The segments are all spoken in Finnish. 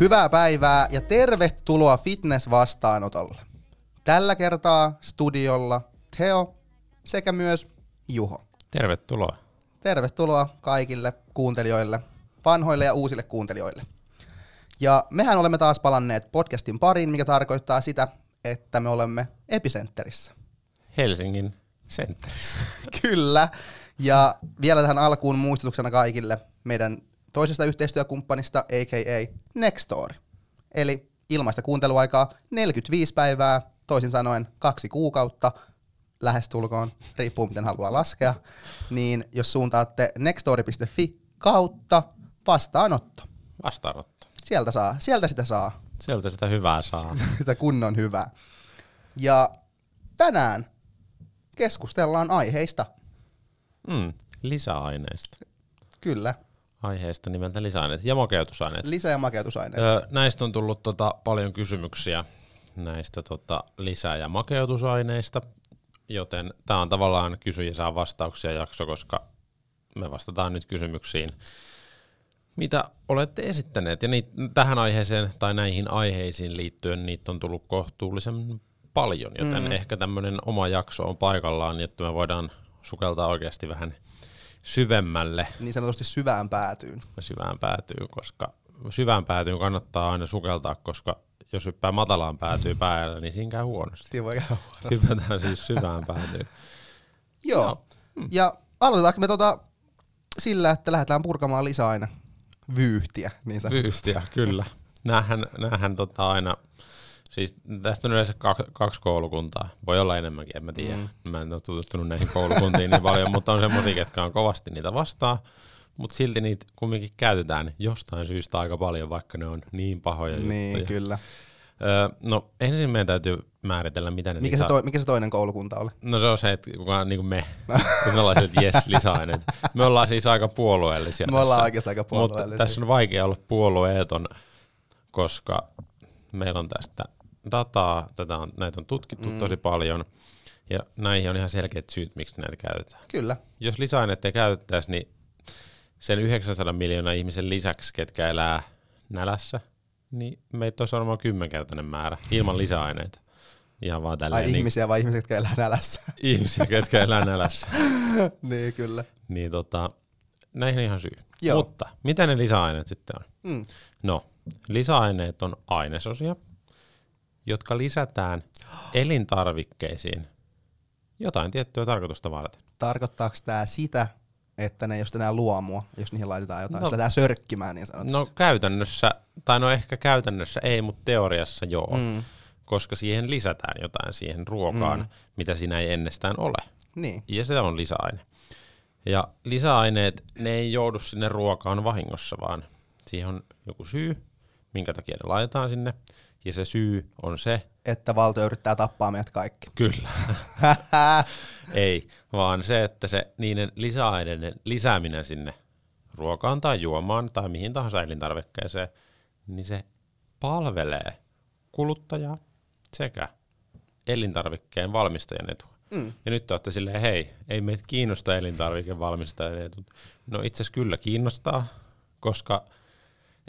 Hyvää päivää ja tervetuloa fitness-vastaanotolle. Tällä kertaa studiolla Teo sekä myös Juho. Tervetuloa. Tervetuloa kaikille kuuntelijoille, vanhoille ja uusille kuuntelijoille. Ja mehän olemme taas palanneet podcastin pariin, mikä tarkoittaa sitä, että me olemme Epicenterissä. Helsingin Centerissä. Kyllä. Ja vielä tähän alkuun muistutuksena kaikille meidän toisesta yhteistyökumppanista, a.k.a. Nextdoor. Eli ilmaista kuunteluaikaa 45 päivää, toisin sanoen kaksi kuukautta, lähestulkoon, riippuu miten haluaa laskea, niin jos suuntaatte nextdoor.fi kautta vastaanotto. Vastaanotto. Sieltä, saa, sieltä sitä saa, Sieltä sitä hyvää saa. sitä kunnon hyvää. Ja tänään keskustellaan aiheista, Mm, lisäaineista. kyllä, Aiheesta nimeltä lisäaineet ja makeutusaineet. lisä- ja makeutusaineet. Öö, näistä on tullut tota, paljon kysymyksiä näistä tota, lisä- ja makeutusaineista, joten tämä on tavallaan kysy ja saa vastauksia jakso, koska me vastataan nyt kysymyksiin, mitä olette esittäneet. Ja niit, tähän aiheeseen tai näihin aiheisiin liittyen niitä on tullut kohtuullisen paljon, joten mm. ehkä tämmöinen oma jakso on paikallaan, jotta me voidaan sukeltaa oikeasti vähän syvemmälle Niin sanotusti syvään päätyyn. syvään päätyy, koska syvään päätyyn kannattaa aina sukeltaa, koska jos hyppää matalaan päätyy päällä, niin siinä käy huonosti. Siinä voi käydä huonosti. Hypätään siis syvään päätyyn. Joo. Joo. Ja aloitetaanko me tota sillä, että lähdetään purkamaan lisää aina vyyhtiä, niin sanotusti. Vyystiä, kyllä. Näähän, näähän tota aina, siis tästä on yleensä kaksi, kaksi koulukuntaa. Voi olla enemmänkin, en mä tiedä. Mm. Mä en ole tutustunut näihin koulukuntiin niin paljon, mutta on semmoisia, ketkä on kovasti niitä vastaan. Mutta silti niitä kumminkin käytetään jostain syystä aika paljon, vaikka ne on niin pahoja Niin, juttuja. kyllä. Öö, no ensin meidän täytyy määritellä, mitä ne Mikä se, toi, mikä se toinen koulukunta oli? No se on se, että kuka on niin kuin me, me ollaan sieltä jes lisäaineet. Me ollaan siis aika puolueellisia. Me ollaan tässä. oikeastaan aika Mutta puolueellisia. tässä on vaikea olla puolueeton, koska meillä on tästä dataa, tätä on, näitä on tutkittu mm. tosi paljon, ja näihin on ihan selkeät syyt, miksi näitä käytetään. Kyllä. Jos lisäaineita ei käytettäisi, niin sen 900 miljoonaa ihmisen lisäksi, ketkä elää nälässä, niin meitä olisi varmaan kymmenkertainen määrä ilman lisäaineita. Ihan vaan Ai tälleen niin, ihmisiä vai ihmiset, jotka elää nälässä? ihmisiä, ketkä elää nälässä. niin, kyllä. Niin tota, näihin on ihan syy. Joo. Mutta mitä ne lisäaineet sitten on? Mm. No, lisäaineet on ainesosia, jotka lisätään elintarvikkeisiin jotain tiettyä tarkoitusta varten. Tarkoittaako tämä sitä, että ne ei ole enää luomua, jos niihin laitetaan jotain? No. No. Sitä sörkkimään niin sanotusti. No käytännössä, tai no ehkä käytännössä ei, mutta teoriassa joo. Mm. koska siihen lisätään jotain siihen ruokaan, mm. mitä siinä ei ennestään ole. Niin. Ja se on lisäaine. Ja lisäaineet, ne ei joudu sinne ruokaan vahingossa, vaan siihen on joku syy, minkä takia ne laitetaan sinne. Ja se syy on se, Että valtio yrittää tappaa meidät kaikki. kyllä, ei, vaan se, että se niiden lisäaineiden lisääminen sinne ruokaan tai juomaan tai mihin tahansa elintarvikkeeseen, niin se palvelee kuluttajaa sekä elintarvikkeen valmistajan etua. Mm. Ja nyt te olette silleen, hei, ei meitä kiinnosta elintarvikevalmistajan etut. No itse asiassa kyllä kiinnostaa, koska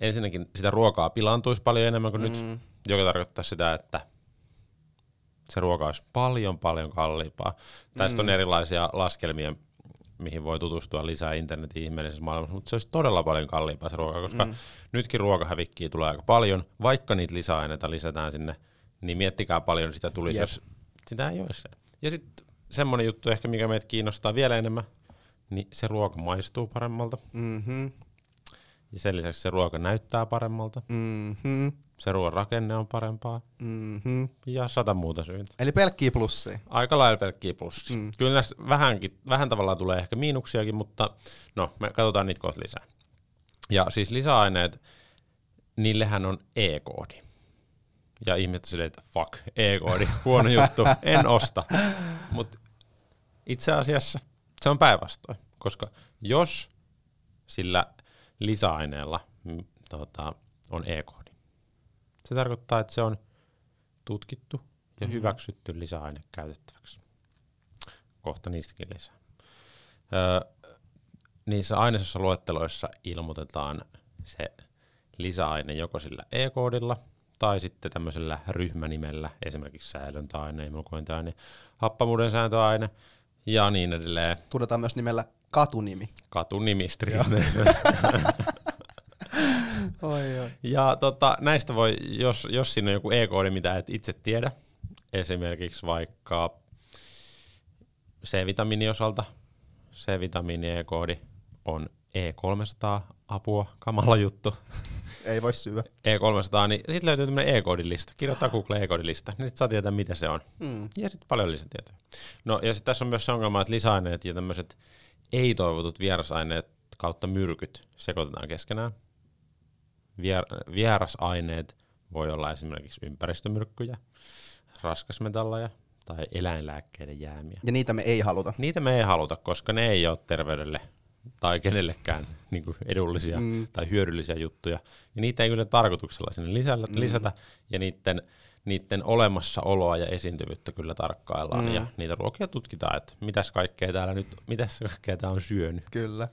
ensinnäkin sitä ruokaa pilaantuisi paljon enemmän kuin mm. nyt, joka tarkoittaa sitä, että se ruoka olisi paljon paljon kalliimpaa. Tästä on erilaisia laskelmia, mihin voi tutustua lisää internetin ihmeellisessä maailmassa, mutta se olisi todella paljon kalliimpaa se ruoka, koska mm. nytkin ruokahävikkiä tulee aika paljon, vaikka niitä lisäaineita lisätään sinne, niin miettikää paljon sitä tulisi, Jep. jos sitä ei olisi. Ja sitten semmoinen juttu ehkä, mikä meitä kiinnostaa vielä enemmän, niin se ruoka maistuu paremmalta. Mhm. Ja sen lisäksi se ruoka näyttää paremmalta. Mhm. Se ruoan rakenne on parempaa. Mhm. Ja sata muuta syytä. Eli pelkkiä plussia. Aika lailla pelkkiä plussia. Mm. Kyllä näissä vähänkin, vähän tavallaan tulee ehkä miinuksiakin, mutta no, me katsotaan niitä kohta lisää. Ja siis lisäaineet, niillehän on E-koodi. Ja ihmiset silleen, että fuck, E-koodi, huono juttu, en osta. Mutta itse asiassa se on päinvastoin, koska jos sillä lisäaineella mm, tota, on E-koodi, se tarkoittaa, että se on tutkittu ja hyväksytty lisäaine käytettäväksi. Kohta niistäkin lisää. Öö, niissä ainesossa luetteloissa ilmoitetaan se lisäaine joko sillä E-koodilla tai sitten tämmöisellä ryhmänimellä, esimerkiksi säilöntäaine, emulkointiaine, happamuuden sääntöaine ja niin edelleen. Tunnetaan myös nimellä katunimi. Katunimi oi, oi. Ja tota, näistä voi, jos, jos siinä on joku E-koodi, mitä et itse tiedä, esimerkiksi vaikka C-vitamiini osalta, C-vitamiini E-koodi on E300 apua, kamala juttu. Ei voi syödä. E300, niin sitten löytyy tämmöinen E-koodilista. Kirjoittaa Google E-koodilista, niin sitten saa tietää, mitä se on. Mm. Ja sitten paljon lisätietoja. No ja sitten tässä on myös se ongelma, että lisäaineet ja tämmöiset ei-toivotut vierasaineet kautta myrkyt sekoitetaan keskenään. Vier- vierasaineet voi olla esimerkiksi ympäristömyrkkyjä, raskasmetalleja tai eläinlääkkeiden jäämiä. Ja niitä me ei haluta. Niitä me ei haluta, koska ne ei ole terveydelle tai kenellekään niin kuin edullisia mm. tai hyödyllisiä juttuja. Ja niitä ei kyllä tarkoituksella sinne lisällä, mm. lisätä, ja niiden, niiden olemassaoloa ja esiintyvyyttä kyllä tarkkaillaan, mm. ja niitä ruokia tutkitaan, että mitäs kaikkea täällä nyt, mitäs kaikkea tää on syönyt. Kyllä.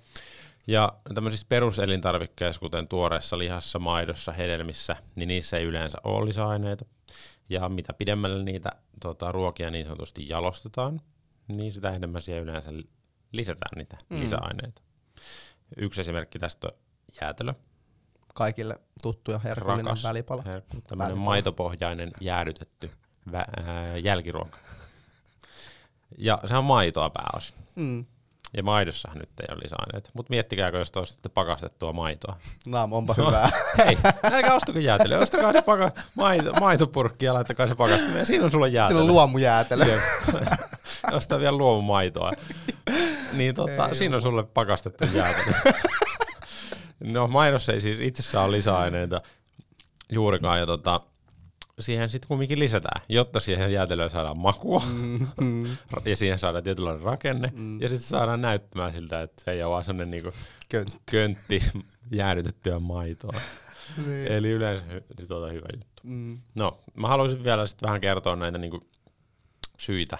Ja tämmöisissä peruselintarvikkeissa, kuten tuoreessa lihassa, maidossa, hedelmissä, niin niissä ei yleensä ole lisäaineita. Ja mitä pidemmälle niitä tota, ruokia niin sanotusti jalostetaan, niin sitä enemmän siihen yleensä lisätään niitä mm. lisäaineita. Yksi esimerkki tästä on jäätelö. Kaikille tuttu ja herkullinen Rakas, välipala. Herkku, tämmöinen Välipala. maitopohjainen jäädytetty vä- ää, jälkiruoka. Ja se on maitoa pääosin. Mm. Ja maidossahan nyt ei ole lisäaineita. Mutta miettikääkö, jos ostatte pakastettua maitoa. Naam, onpa hyvää. Hei, älkää ostako jäätelöä. Ostakaa se paka- maito, maitopurkki ja laittakaa se pakastimeen. Siinä on sulla jäätelö. Siinä on luomujäätelö. Ostaa vielä luomumaitoa. Niin tota, Ei siinä on sulle pakastettu jäätelö. no maidossa ei siis itsessään ole lisäaineita juurikaan. Ja tota, siihen sitten kumminkin lisätään, jotta siihen jäätelöön saadaan makua Mm, mm. ja siihen saadaan tietynlainen rakenne. Mm. Ja sitten saadaan näyttämään siltä, että se ei ole vaan sellainen niinku Köntti. köntti jäädytettyä maitoa. Niin. Eli yleensä hy- tuota hyvä juttu. Mm. No, mä haluaisin vielä sitten vähän kertoa näitä niinku syitä,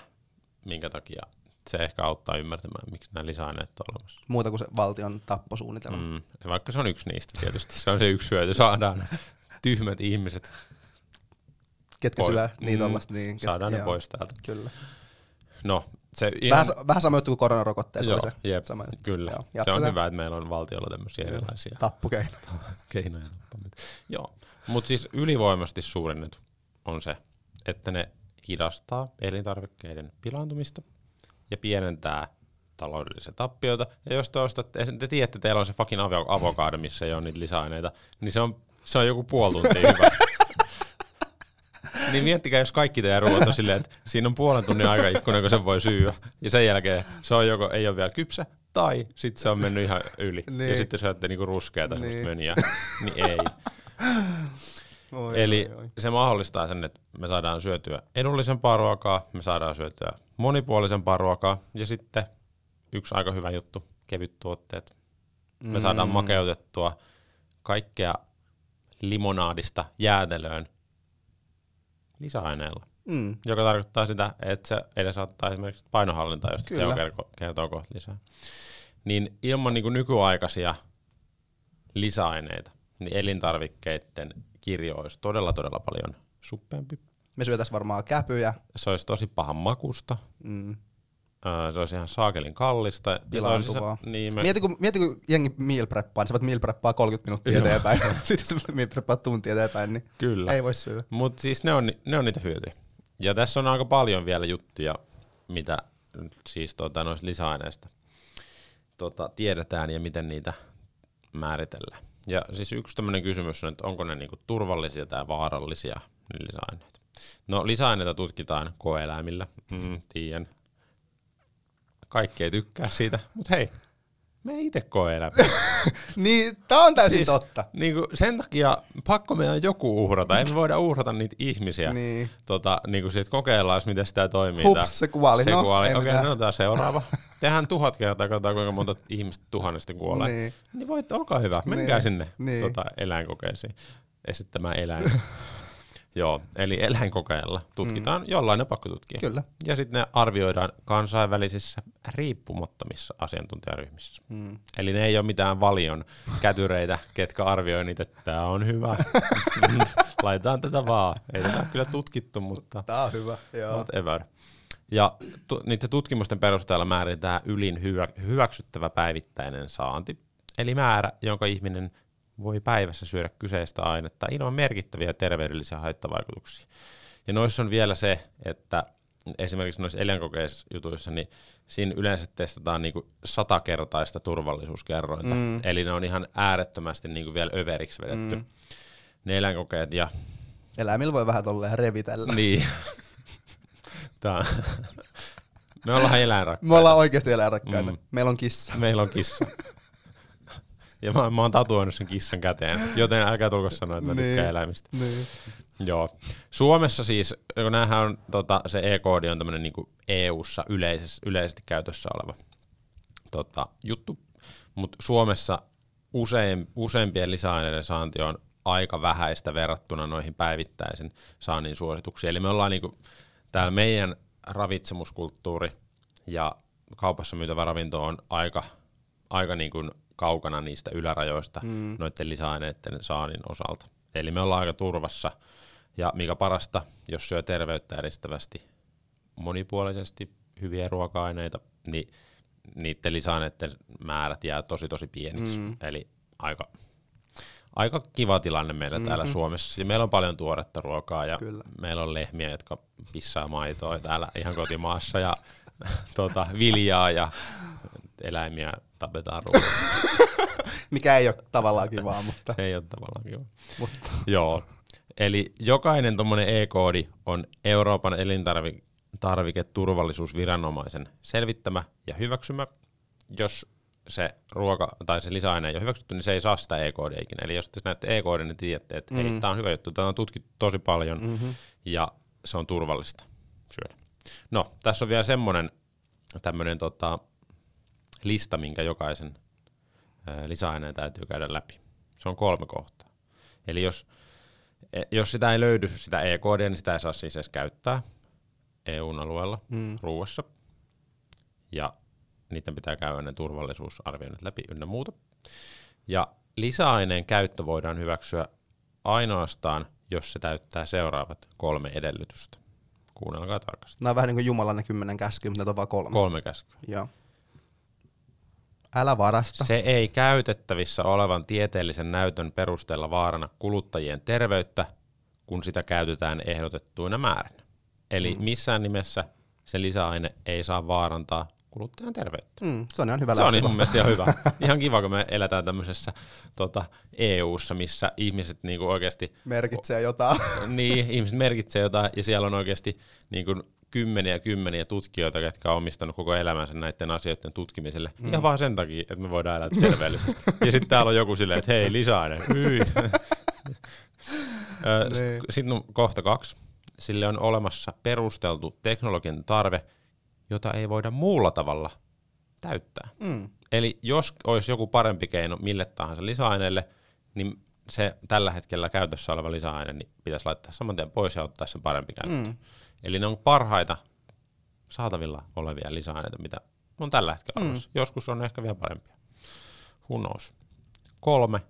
minkä takia se ehkä auttaa ymmärtämään, miksi nämä lisäaineet on olemassa. Muuta kuin se valtion tapposuunnitelma. Mm. Vaikka se on yksi niistä tietysti, se on se yksi hyöty, saadaan tyhmät ihmiset, Ketkä syö niin Mm. tollasta. Niin, ket- saadaan ne pois täältä. Kyllä. No, se ihan, Vähän, sa- vähän sama juttu kuin koronarokotteessa joo, oli se. jep, sama juttu. kyllä. Joo, se on hyvä, että meillä on valtiolla tämmöisiä erilaisia Tappukeino. keinoja. Joo, mutta siis ylivoimasti suurin on se, että ne hidastaa elintarvikkeiden pilaantumista ja pienentää taloudellisia tappioita. Ja jos te ostatte, te tiedätte, että teillä on se fucking avo- avokado, missä ei ole niitä lisäaineita, niin se on, se on joku puoli tuntia hyvä. Niin miettikää, jos kaikki teidän ruoat on silleen, että siinä on puolen tunnin aikaikkuna, kun sen voi syyä. Ja sen jälkeen se on joko ei ole vielä kypsä, tai sitten se on mennyt ihan yli. Niin. Ja sitten syötte niinku ruskeata Niin. möniä. Niin ei. Oi, Eli oi, oi. se mahdollistaa sen, että me saadaan syötyä edullisempaa ruokaa, me saadaan syötyä monipuolisempaa ruokaa, ja sitten yksi aika hyvä juttu, kevyt tuotteet. Me saadaan Mm. makeutettua kaikkea limonaadista jäätelöön lisäaineella, Mm. joka tarkoittaa sitä, että se edesauttaa esimerkiksi painohallintaa, josta Kyllä. Teo kertoo, kertoo kohta lisää. Niin ilman niin nykyaikaisia lisäaineita, niin elintarvikkeiden kirjo olisi todella todella paljon suppeampi. Me syötäis varmaan käpyjä. Se olisi tosi pahan makusta, Mm. Se olisi ihan saakelin kallista. Pilaantuvaa. toisissa- Niin, me, Mieti, kun, mieti, kun jengi meal preppaa, niin sä voit meal preppaa 30 minuuttia Joo. eteenpäin. Sitten jos meal preppaa tunti eteenpäin, niin kyllä. ei voi syödä. Mutta siis ne on, ne on niitä hyötyjä. Ja tässä on aika paljon vielä juttuja, mitä siis tota, noista lisäaineista tota, tiedetään ja miten niitä määritellään. Ja siis yksi tämmöinen kysymys on, että onko ne niinku turvallisia tai vaarallisia ne lisäaineet. No lisäaineita tutkitaan koeeläimillä, mm, tiedän. Kaikki ei tykkää siitä, mutta hei, me itse koeeläimiä. Niin, tää on täysin Siis- totta. Niin kuin sen takia pakko meidän on joku uhrata. Ei me voida uhrata niitä ihmisiä. Niin. Tota, niin kuin siitä kokeillaan, miten sitä toimii. tää- Hups, se kuoli. Se no, kuoli. ei Okei, mitään. no otetaan seuraava. Tehdään tuhat kertaa, katsotaan kuinka monta ihmistä tuhannesta kuolee. Niin, Niin. niin voit, olkaa hyvä, menkää Niin, sinne niin. tota, eläinkokeisiin esittämään eläin. Joo, eli eläinkokeilla tutkitaan, mm. jollain ne pakko tutkia. Kyllä. Ja sitten ne arvioidaan kansainvälisissä riippumattomissa asiantuntijaryhmissä. Mm. Eli ne ei ole mitään valion kätyreitä, ketkä arvioi niitä, että tämä on hyvä. Laitetaan tätä vaan. Ei tätä kyllä tutkittu, mutta Tää on hyvä, joo. whatever. Ja tu- niiden tutkimusten perusteella määritään ylin hyvä- hyväksyttävä päivittäinen saanti, eli määrä, jonka ihminen voi päivässä syödä kyseistä ainetta ilman merkittäviä terveydellisiä haittavaikutuksia. Ja noissa on vielä se, että esimerkiksi noissa eläinkokeisjutuissa, niin siinä yleensä testataan niinku satakertaista turvallisuuskerrointa. Mm. Eli ne on ihan äärettömästi niinku vielä överiksi vedetty. Mm. Ne eläinkokeet ja Eläimillä voi vähän tolleen revitellä. niin. Tää. Me ollaan eläinrakkaita. Me ollaan oikeasti eläinrakkaita. Mm. Meillä on kissa. Meillä on kissa. Ja mä, mä oon tatuoinut sen kissan käteen, joten älkää tulko sanoa, että mä Niin. tykkään eläimistä. Niin. Joo. Suomessa siis, kun näähän on, tota, se E-koodi on tämmöinen niin EU-ssa yleisesti, yleisesti käytössä oleva tota, juttu, mutta Suomessa usein, useimpien lisäaineiden saanti on aika vähäistä verrattuna noihin päivittäisen saannin suosituksiin. Eli me ollaan niinku, täällä meidän ravitsemuskulttuuri ja kaupassa myytävä ravinto on aika, aika niinku kaukana niistä ylärajoista mm. noiden lisäaineiden saannin osalta. Eli me ollaan aika turvassa ja mikä parasta, jos syö terveyttä edistävästi, monipuolisesti hyviä ruoka-aineita, niin niiden lisäaineiden määrät jää tosi tosi pieniksi. Mm. Eli aika, aika kiva tilanne meillä mm-hmm. täällä Suomessa. Ja meillä on paljon tuoretta ruokaa ja Kyllä. meillä on lehmiä, jotka pissaa maitoa täällä ihan kotimaassa ja tota, viljaa ja eläimiä tapetaan ruokaa. Mikä ei ole tavallaan kivaa, mutta... Ei ole tavallaan kiva. mutta Joo. Eli jokainen tuommoinen E-koodi on Euroopan elintarviketurvallisuusviranomaisen selvittämä ja hyväksymä. Jos se ruoka tai se lisäaine ei ole hyväksytty, niin se ei saa sitä E-koodia ikinä. Eli jos te näette E-koodin, niin tiedätte, että hei, tämä on hyvä juttu, tämä on tutkittu tosi paljon mm-hmm. ja se on turvallista syödä. No, tässä on vielä semmoinen tämmöinen tota, lista, minkä jokaisen lisäaineen täytyy käydä läpi. Se on kolme kohtaa. Eli jos, e- jos sitä ei löydy, sitä E-koodia, niin sitä ei saa siis edes käyttää EUn alueella mm. ruuassa. Ja niiden pitää käydä ne turvallisuusarvioinnit läpi ynnä muuta. Ja lisäaineen käyttö voidaan hyväksyä ainoastaan, jos se täyttää seuraavat kolme edellytystä. Kuunnelkaa tarkasti. nämä on vähän niin kuin Jumalan ne kymmenen käskyä, mutta on vaan kolme. Kolme käskyä. Joo. Älä varasta. Se ei käytettävissä olevan tieteellisen näytön perusteella vaarana kuluttajien terveyttä, kun sitä käytetään ehdotettuina määrin. Eli mm. missään nimessä se lisäaine ei saa vaarantaa kuluttajan terveyttä. Mm, se on ihan hyvä Se on mun mielestä ihan hyvä. Ihan kiva, kun me eletään tämmöisessä tota, EU-ssa, missä ihmiset niinku oikeasti Merkitsee jotain. niin, ihmiset merkitsee jotain, ja siellä on oikeasti niin kuin kymmeniä ja kymmeniä tutkijoita, jotka on omistanut koko elämänsä näiden asioiden tutkimiselle. Mm. Ihan vaan sen takia, että me voidaan elää terveellisesti. ja sitten täällä on joku silleen, että hei, lisäaine. Niin. Sitten on kohta kaksi. Sille on olemassa perusteltu teknologian tarve, jota ei voida muulla tavalla täyttää. Mm. Eli jos olisi joku parempi keino mille tahansa lisäaineelle, niin se tällä hetkellä käytössä oleva lisäaine niin pitäisi laittaa saman tien pois ja ottaa sen parempi käyttöön. Mm. Eli ne on parhaita saatavilla olevia lisäaineita, mitä on tällä hetkellä mm. Joskus on ehkä vielä parempia. Who knows. Kolme.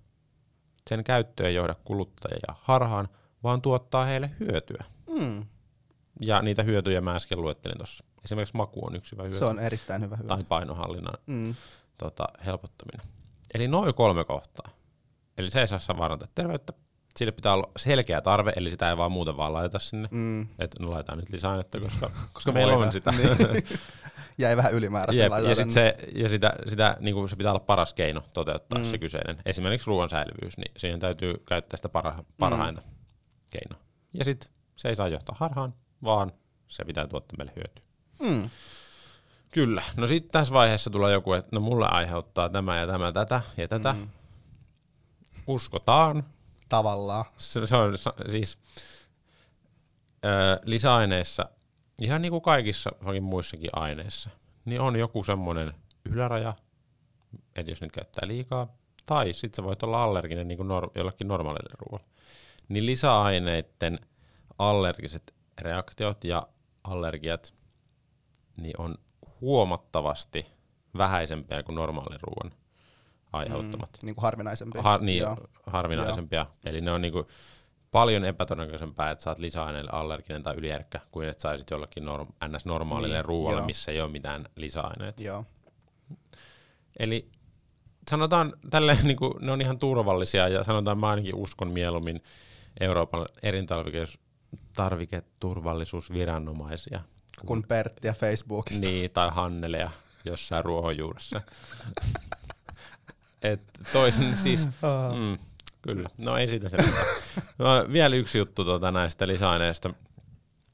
Sen käyttö ei johda kuluttajia harhaan, vaan tuottaa heille hyötyä. Mm. Ja niitä hyötyjä mä äsken luettelin tuossa. Esimerkiksi maku on yksi hyvä hyöty. Se on erittäin hyvä hyvä. Tai painohallinnan Mm. tota, helpottaminen. Eli noin kolme kohtaa. Eli se ei saa saa vaarantaa terveyttä. Sille pitää olla selkeä tarve, eli sitä ei vaan muuten vaan laiteta sinne. Mm. Että no laitetaan nyt lisäainetta, koska, koska meillä on sitä. Niin. Jäi vähän ylimääräistä. Jep, ja, sit se, ja sitä, sitä, niin kuin se pitää olla paras keino toteuttaa mm. se kyseinen. Esimerkiksi ruoan säilyvyys, niin siihen täytyy käyttää sitä parha, parhainta mm. keinoa. Ja sitten se ei saa johtaa harhaan, vaan se pitää tuottaa meille hyötyä. Mm. Kyllä. No sitten tässä vaiheessa tulee joku, että no mulle aiheuttaa tämä ja tämä tätä ja tätä. Mm. Uskotaan. Tavallaan. Se, se on siis ö, lisäaineissa, ihan niin kuin kaikissa muissakin aineissa, niin on joku semmoinen yläraja, että jos nyt käyttää liikaa, tai sitten sä voit olla allerginen niin kuin nor- jollekin normaalille ruoalle. Niin lisäaineiden allergiset reaktiot ja allergiat niin on huomattavasti vähäisempiä kuin normaalin ruoan aiheuttamat. Mm, niin kuin harvinaisempia. Har, niin, harvinaisempia. Joo. Eli ne on niinku paljon epätodennäköisempää, että saat lisäaineelle allerginen tai yliherkkä, kuin että saisit jollekin norm, ns-normaalille niin, ruoalle, joo. missä ei ole mitään lisäaineita. Joo. Eli sanotaan tälleen, niin kuin, ne on ihan turvallisia ja sanotaan mä ainakin uskon mieluummin Euroopan elintarviketurvallisuusviranomaisia. Kun Perttiä Facebookista. Niin, tai Hannelea jossain ruohonjuuressa. Et toisin siis, mm, kyllä, no ei siitä se no, Vielä yksi juttu tuota näistä lisäaineista.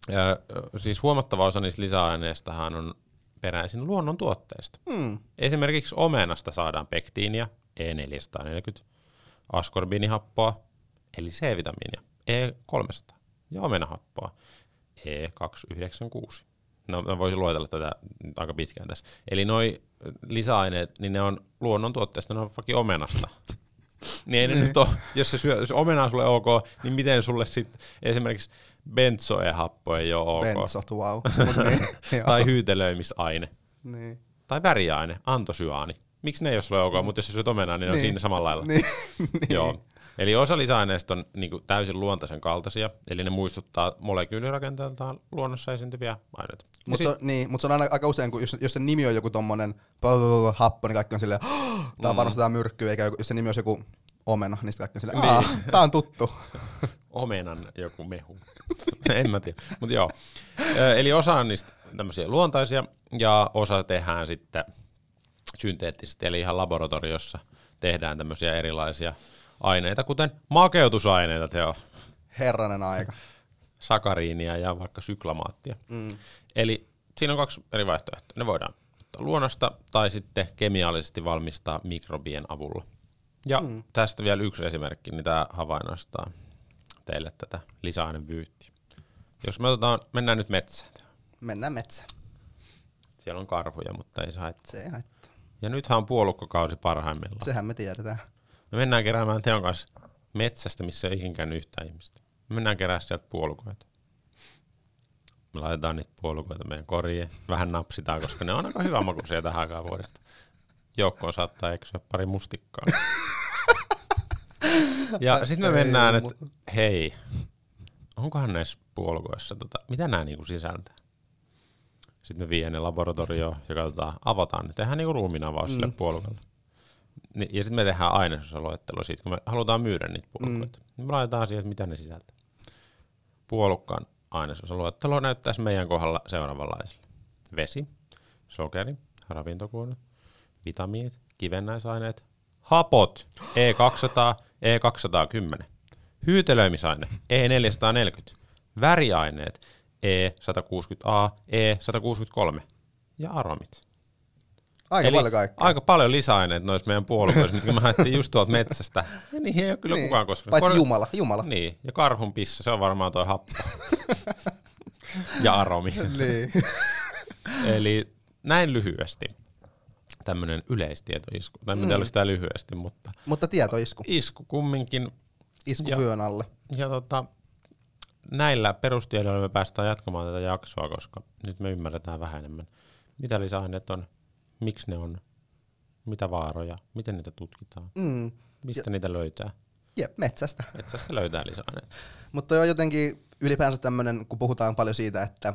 Ja, siis huomattava osa niistä lisäaineistahan on peräisin luonnon tuotteista. Mm. Esimerkiksi omenasta saadaan pektiinia, E440, askorbiinihappoa, eli C-vitamiinia, E300, ja omenahappoa, E296. No mä voisin luetella tätä aika pitkään tässä. Eli noi lisäaineet, niin ne on luonnontuotteista, ne on vaikka omenasta. niin ei ne niin. nyt ole, jos se, syö, jos omena on sulle ok, niin miten sulle sitten esimerkiksi benzoe-happo ei ole ok. Benzot, wow. niin, tai hyytelöimisaine. Niin. Tai väriaine, antosyaani. Miksi ne ei ole sulle ok, mutta jos sä syöt omenaa, niin ne niin. on siinä samalla lailla. Niin. Joo. Eli osa lisäaineista on niin kuin, täysin luontaisen kaltaisia, eli ne muistuttaa molekyylirakenteeltaan luonnossa esiintyviä aineita. Mutta se, niin, mut se on aina aika usein, kun jos, jos se nimi on joku tommonen happo, niin kaikki on silleen, tää on mm. varmasti tää myrkky, eikä jos se nimi on joku omena, niin sitten kaikki on silleen, niin. tää on tuttu. Omenan joku mehu. en mä tiedä, mutta joo. Eli osa on niistä tämmöisiä luontaisia, ja osa tehdään sitten synteettisesti, eli ihan laboratoriossa tehdään tämmöisiä erilaisia aineita, kuten makeutusaineita, Teo. Herranen aika. Sakariinia ja vaikka syklamaattia. Mm. Eli siinä on kaksi eri vaihtoehtoa. Ne voidaan ottaa luonnosta tai sitten kemiallisesti valmistaa mikrobien avulla. Ja mm. tästä vielä yksi esimerkki, niin tämä havainnoistaa teille tätä lisäainevyyttiä. Jos me otetaan, mennään nyt metsään. Mennään metsään. Siellä on karhuja, mutta ei saa haittaa. Se ei haittaa. Ja nythän on puolukkokausi parhaimmillaan. Sehän me tiedetään. Me mennään keräämään Teon kanssa metsästä, missä ei ikinä käynyt yhtään ihmistä. Me mennään kerää sieltä puolukoita. Me laitetaan niitä puolukoita meidän koriin. Vähän napsitaan, koska ne on aika hyvä makuisia tähän aikaan vuodesta. Joukkoon saattaa eksyä pari mustikkaa. ja sitten me mennään, että hei, onkohan näissä puolukoissa, tota, mitä nämä niinku sisältää? Sitten me viemme ne laboratorioon ja katsotaan, avataan ne. Tehdään niinku ruumiinavaus mm. sille puolukalle. Niin, ja sitten me tehdään ainesosaloittelu siitä, kun me halutaan myydä niitä puolukoita. Mm. Niin me laitetaan siihen, mitä ne sisältää. Puolukkaan ainesosaloittelu näyttäisi meidän kohdalla seuraavanlaiselle. Vesi, sokeri, ravintokuoret, vitamiinit, kivennäisaineat, hapot, E200, E210, hyytelöimisaine, E440, väriaineet, E160A, E163 ja aromit. Aika Eli paljon kaikkea. Aika paljon lisäaineet noissa meidän puolukoissa, mitkä me haettiin just tuolta metsästä. Ja niihin ei ole kyllä niin. kukaan koskaan. Paitsi Kor- Jumala, Jumala. Niin, ja karhun pissa, se on varmaan toi happo. ja aromi. niin. Eli näin lyhyesti tämmöinen yleistietoisku. Tai mm. sitä lyhyesti, mutta... Mutta tietoisku. Isku kumminkin. Isku vyön alle. Ja tota, näillä perustiedoilla me päästään jatkamaan tätä jaksoa, koska nyt me ymmärretään vähän enemmän, mitä lisäaineet on, miksi ne on, mitä vaaroja, miten niitä tutkitaan, mm. mistä ja, niitä löytää. Jep, metsästä. Metsästä löytää lisäaineet. Mutta on jotenkin ylipäänsä tämmöinen, kun puhutaan paljon siitä, että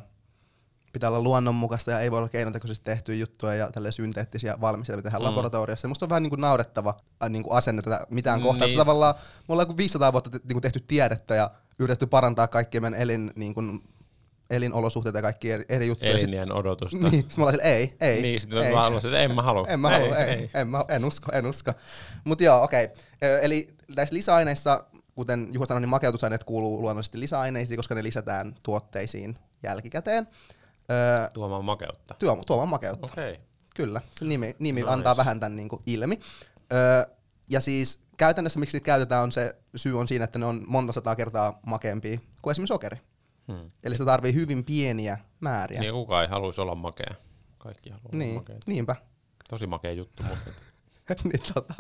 pitää olla luonnonmukaista ja ei voi olla keinotekoisesti tehtyä juttuja ja tällaisia synteettisiä valmisteita, mitä tehdään mm. laboratoriossa. Musta on vähän niin kuin naurettava niin kuin asenne tätä mitään mm, kohtaa. Niin. Tavallaan me ollaan kuin 500 vuotta niin kuin tehty tiedettä ja yritetty parantaa kaikkien meidän elin, niin kuin, elinolosuhteita ja kaikki eri, eri juttuja. Elinien odotusta. Niin, sitten mä olin ei, ei. Niin, sitten mä haluaisin, että en mä halua. En mä halua, ei, ei. En, mä, en usko, en usko. Mutta joo, okei. Okay. Eli näissä lisäaineissa, kuten Juho sanoi, niin makeutusaineet kuuluu luonnollisesti lisäaineisiin, koska ne lisätään tuotteisiin jälkikäteen. Öö, tuomaan makeutta. Tuo, tuomaan makeutta. Okei. Okay. Kyllä, se nimi, nimi nice. antaa vähän tämän niin kuin ilmi. Öö, ja siis käytännössä miksi niitä käytetään on se syy on siinä, että ne on monta sataa kertaa makeampia kuin esimerkiksi sokeri. Hmm. Eli se tarvii hyvin pieniä määriä. Niin kukaan ei haluaisi olla makea. Kaikki haluaa niin, olla makeita. Niinpä. Tosi makea juttu, mutta... niin, tota.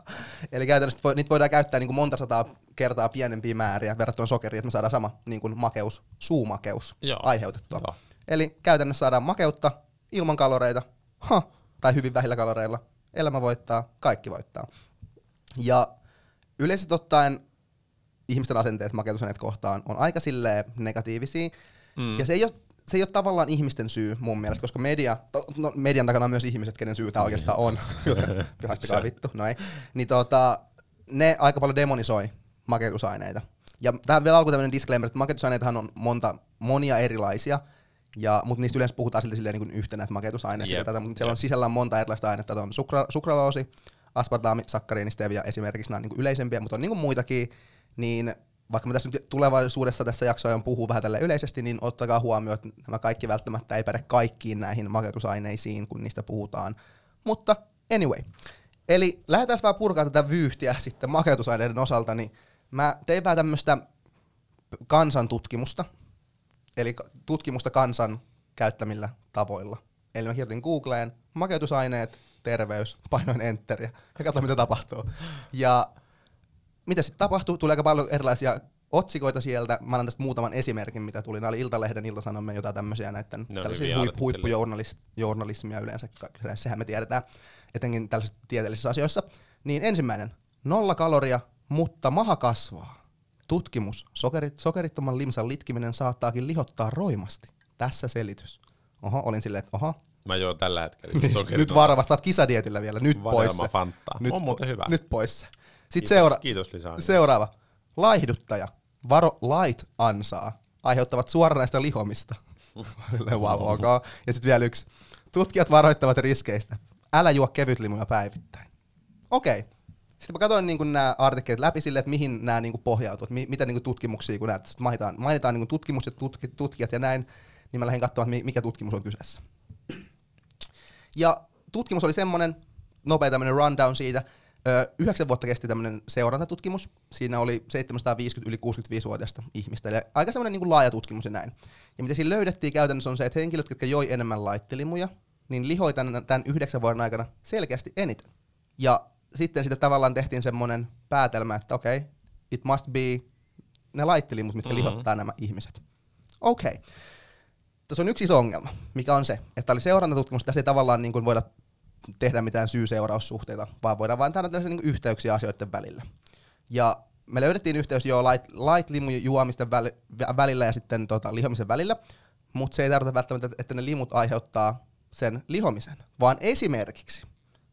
Eli käytännössä niitä voidaan käyttää niin kuin monta sataa kertaa pienempiä määriä verrattuna sokeriin, että me saadaan sama niin kuin makeus, suumakeus Joo. aiheutettua. Joo. Eli käytännössä saadaan makeutta ilman kaloreita, ha, tai hyvin vähillä kaloreilla. Elämä voittaa, kaikki voittaa. Ja yleisesti ottaen ihmisten asenteet makeutusaineet kohtaan on aika silleen negatiivisia. Mm. Ja se ei, ole, se ei ole tavallaan ihmisten syy mun mielestä, koska media, to- no, median takana on myös ihmiset, kenen syy tämä oikeastaan on. Haistakaa vittu, no ei. Niin tota, ne aika paljon demonisoi makeutusaineita. Ja tähän vielä alkuun tämmöinen disclaimer, että makeutusaineitahan on monta, monia erilaisia, ja, mutta niistä yleensä puhutaan silti silleen niin kuin yhtenä, että makeutusaineet, yep. tätä, mutta siellä on jep. sisällä monta erilaista ainetta. On sukra, sukraloosi, aspartaami, sakkariini, stevia esimerkiksi, nämä on niin kuin yleisempiä, mutta on niin kuin muitakin, niin vaikka me tässä nyt tulevaisuudessa tässä jaksoa puhuu vähän tälle yleisesti, niin ottakaa huomioon, että nämä kaikki välttämättä ei päde kaikkiin näihin makeutusaineisiin, kun niistä puhutaan. Mutta anyway. Eli lähdetään vähän purkaa tätä vyyhtiä sitten makeutusaineiden osalta, niin mä tein vähän tämmöistä kansantutkimusta, eli tutkimusta kansan käyttämillä tavoilla. Eli mä kirjoitin Googleen makeutusaineet, terveys, painoin enteriä ja katsoin mitä tapahtuu. Ja mitä sitten tapahtuu? Tuli aika paljon erilaisia otsikoita sieltä. Mä annan tästä muutaman esimerkin, mitä tuli. Nämä oli Iltalehden, Iltasanomme, jotain tämmöisiä tällaisia hyviä huip, huippujournalismia yleensä. Sehän me tiedetään, etenkin tällaisissa tieteellisissä asioissa. Niin ensimmäinen, nolla kaloria, mutta maha kasvaa. Tutkimus. Sokerit, sokerittoman limsan litkiminen saattaakin lihottaa roimasti. Tässä selitys. Oho, olin silleen, että oho, Mä juon tällä hetkellä sokerit. nyt varovasti, sä oot kisadietillä vielä, nyt pois. Fanttaa. Nyt, On muuten hyvä. Nyt pois. Sitten Kiitos- seura- Kiitos lisää. seuraava. Laihduttaja. Varo light ansaa. Aiheuttavat suoranaista lihomista. Wow, ok. Ja sitten vielä yksi. Tutkijat varoittavat riskeistä. Älä juo kevytlimuja päivittäin. Okei. Okay. Sitten mä katsoin niin nämä artikkelit läpi sille, että mihin nämä niin pohjautuu, että mi- mitä niin tutkimuksia, kun näet, mainitaan, mainitaan niin tutkimus ja tutki, tutkijat ja näin, niin mä lähdin katsomaan, mikä tutkimus on kyseessä. Ja tutkimus oli semmoinen, nopea tämmöinen rundown siitä, Yhdeksän vuotta kesti tämmöinen seurantatutkimus. Siinä oli 750 yli 65-vuotiaista ihmistä. Eli aika semmoinen niin kuin laaja tutkimus ja näin. Ja mitä siinä löydettiin käytännössä on se, että henkilöt, jotka joi enemmän laittelimuja, niin lihoi tämän, tämän yhdeksän vuoden aikana selkeästi eniten. Ja sitten sitä tavallaan tehtiin semmoinen päätelmä, että okei, okay, it must be ne laittelimut, mitkä mm-hmm. lihottaa nämä ihmiset. Okei. Okay. Tässä on yksi iso ongelma, mikä on se, että oli seurantatutkimus, tässä ei tavallaan niin kuin voida tehdä mitään syy-seuraussuhteita, vaan voidaan vain tehdä tällaisia niin yhteyksiä asioiden välillä. Ja me löydettiin yhteys jo light, light limun juomisten väli, vä- välillä ja sitten tota, lihomisen välillä, mutta se ei tarkoita välttämättä, että ne limut aiheuttaa sen lihomisen, vaan esimerkiksi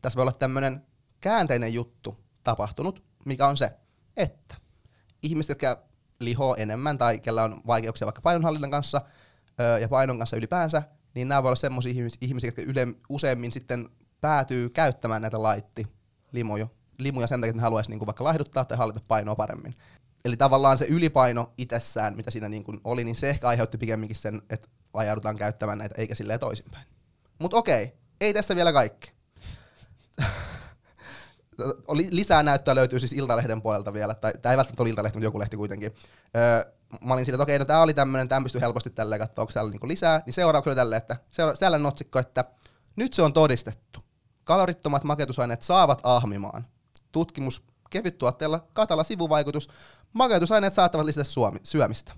tässä voi olla tämmöinen käänteinen juttu tapahtunut, mikä on se, että ihmiset, jotka lihoo enemmän tai kellä on vaikeuksia vaikka painonhallinnan kanssa ja painon kanssa ylipäänsä, niin nämä voi olla semmoisia ihmisiä, jotka yle, useimmin sitten päätyy käyttämään näitä laitti limuja, limuja sen takia, että ne haluaisi niinku vaikka laihduttaa tai hallita painoa paremmin. Eli tavallaan se ylipaino itsessään, mitä siinä niinku oli, niin se ehkä aiheutti pikemminkin sen, että ajaudutaan käyttämään näitä, eikä silleen toisinpäin. Mutta okei, ei tässä vielä kaikki. Lisää näyttöä löytyy siis Iltalehden puolelta vielä, tai tämä ei välttämättä ole Iltalehti, mutta joku lehti kuitenkin. Öö, mä olin siinä, että okei, no tämä oli tämmöinen, tämä pystyy helposti tälleen katsoa, onko täällä niinku lisää, niin seuraavaksi oli tälleen, että seura- tällainen otsikko, että nyt se on todistettu. Kalorittomat makeutusaineet saavat ahmimaan. Tutkimus kevyttuotteella, katala sivuvaikutus. Makeutusaineet saattavat lisätä suomi, syömistä.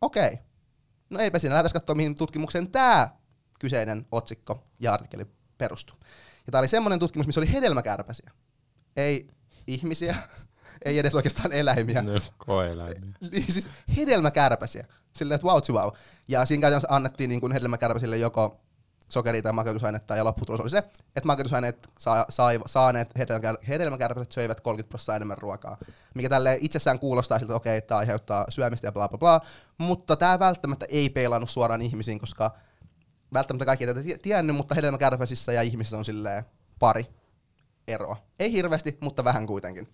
Okei. No eipä siinä. Lähdetään katsoa, mihin tutkimukseen tämä kyseinen otsikko ja artikkeli perustuu. Ja tämä oli semmoinen tutkimus, missä oli hedelmäkärpäsiä. Ei ihmisiä, ei edes oikeastaan eläimiä. No, koeläimiä. Niin siis hedelmäkärpäsiä. Silleen, että wow, wow. Ja siinä käytännössä annettiin niin kuin hedelmäkärpäsille joko sokeria tai makeutusainetta, ja lopputulos oli se, että makeutusaineet saa, sai, saaneet hedelmäkär, hedelmäkärpäset söivät 30 prosenttia enemmän ruokaa. Mikä tälle itsessään kuulostaa siltä, että okei, tämä aiheuttaa syömistä ja bla bla bla, mutta tämä välttämättä ei peilannut suoraan ihmisiin, koska välttämättä kaikki ei tätä tie- tiennyt, mutta hedelmäkärpäsissä ja ihmisissä on silleen pari eroa. Ei hirveästi, mutta vähän kuitenkin.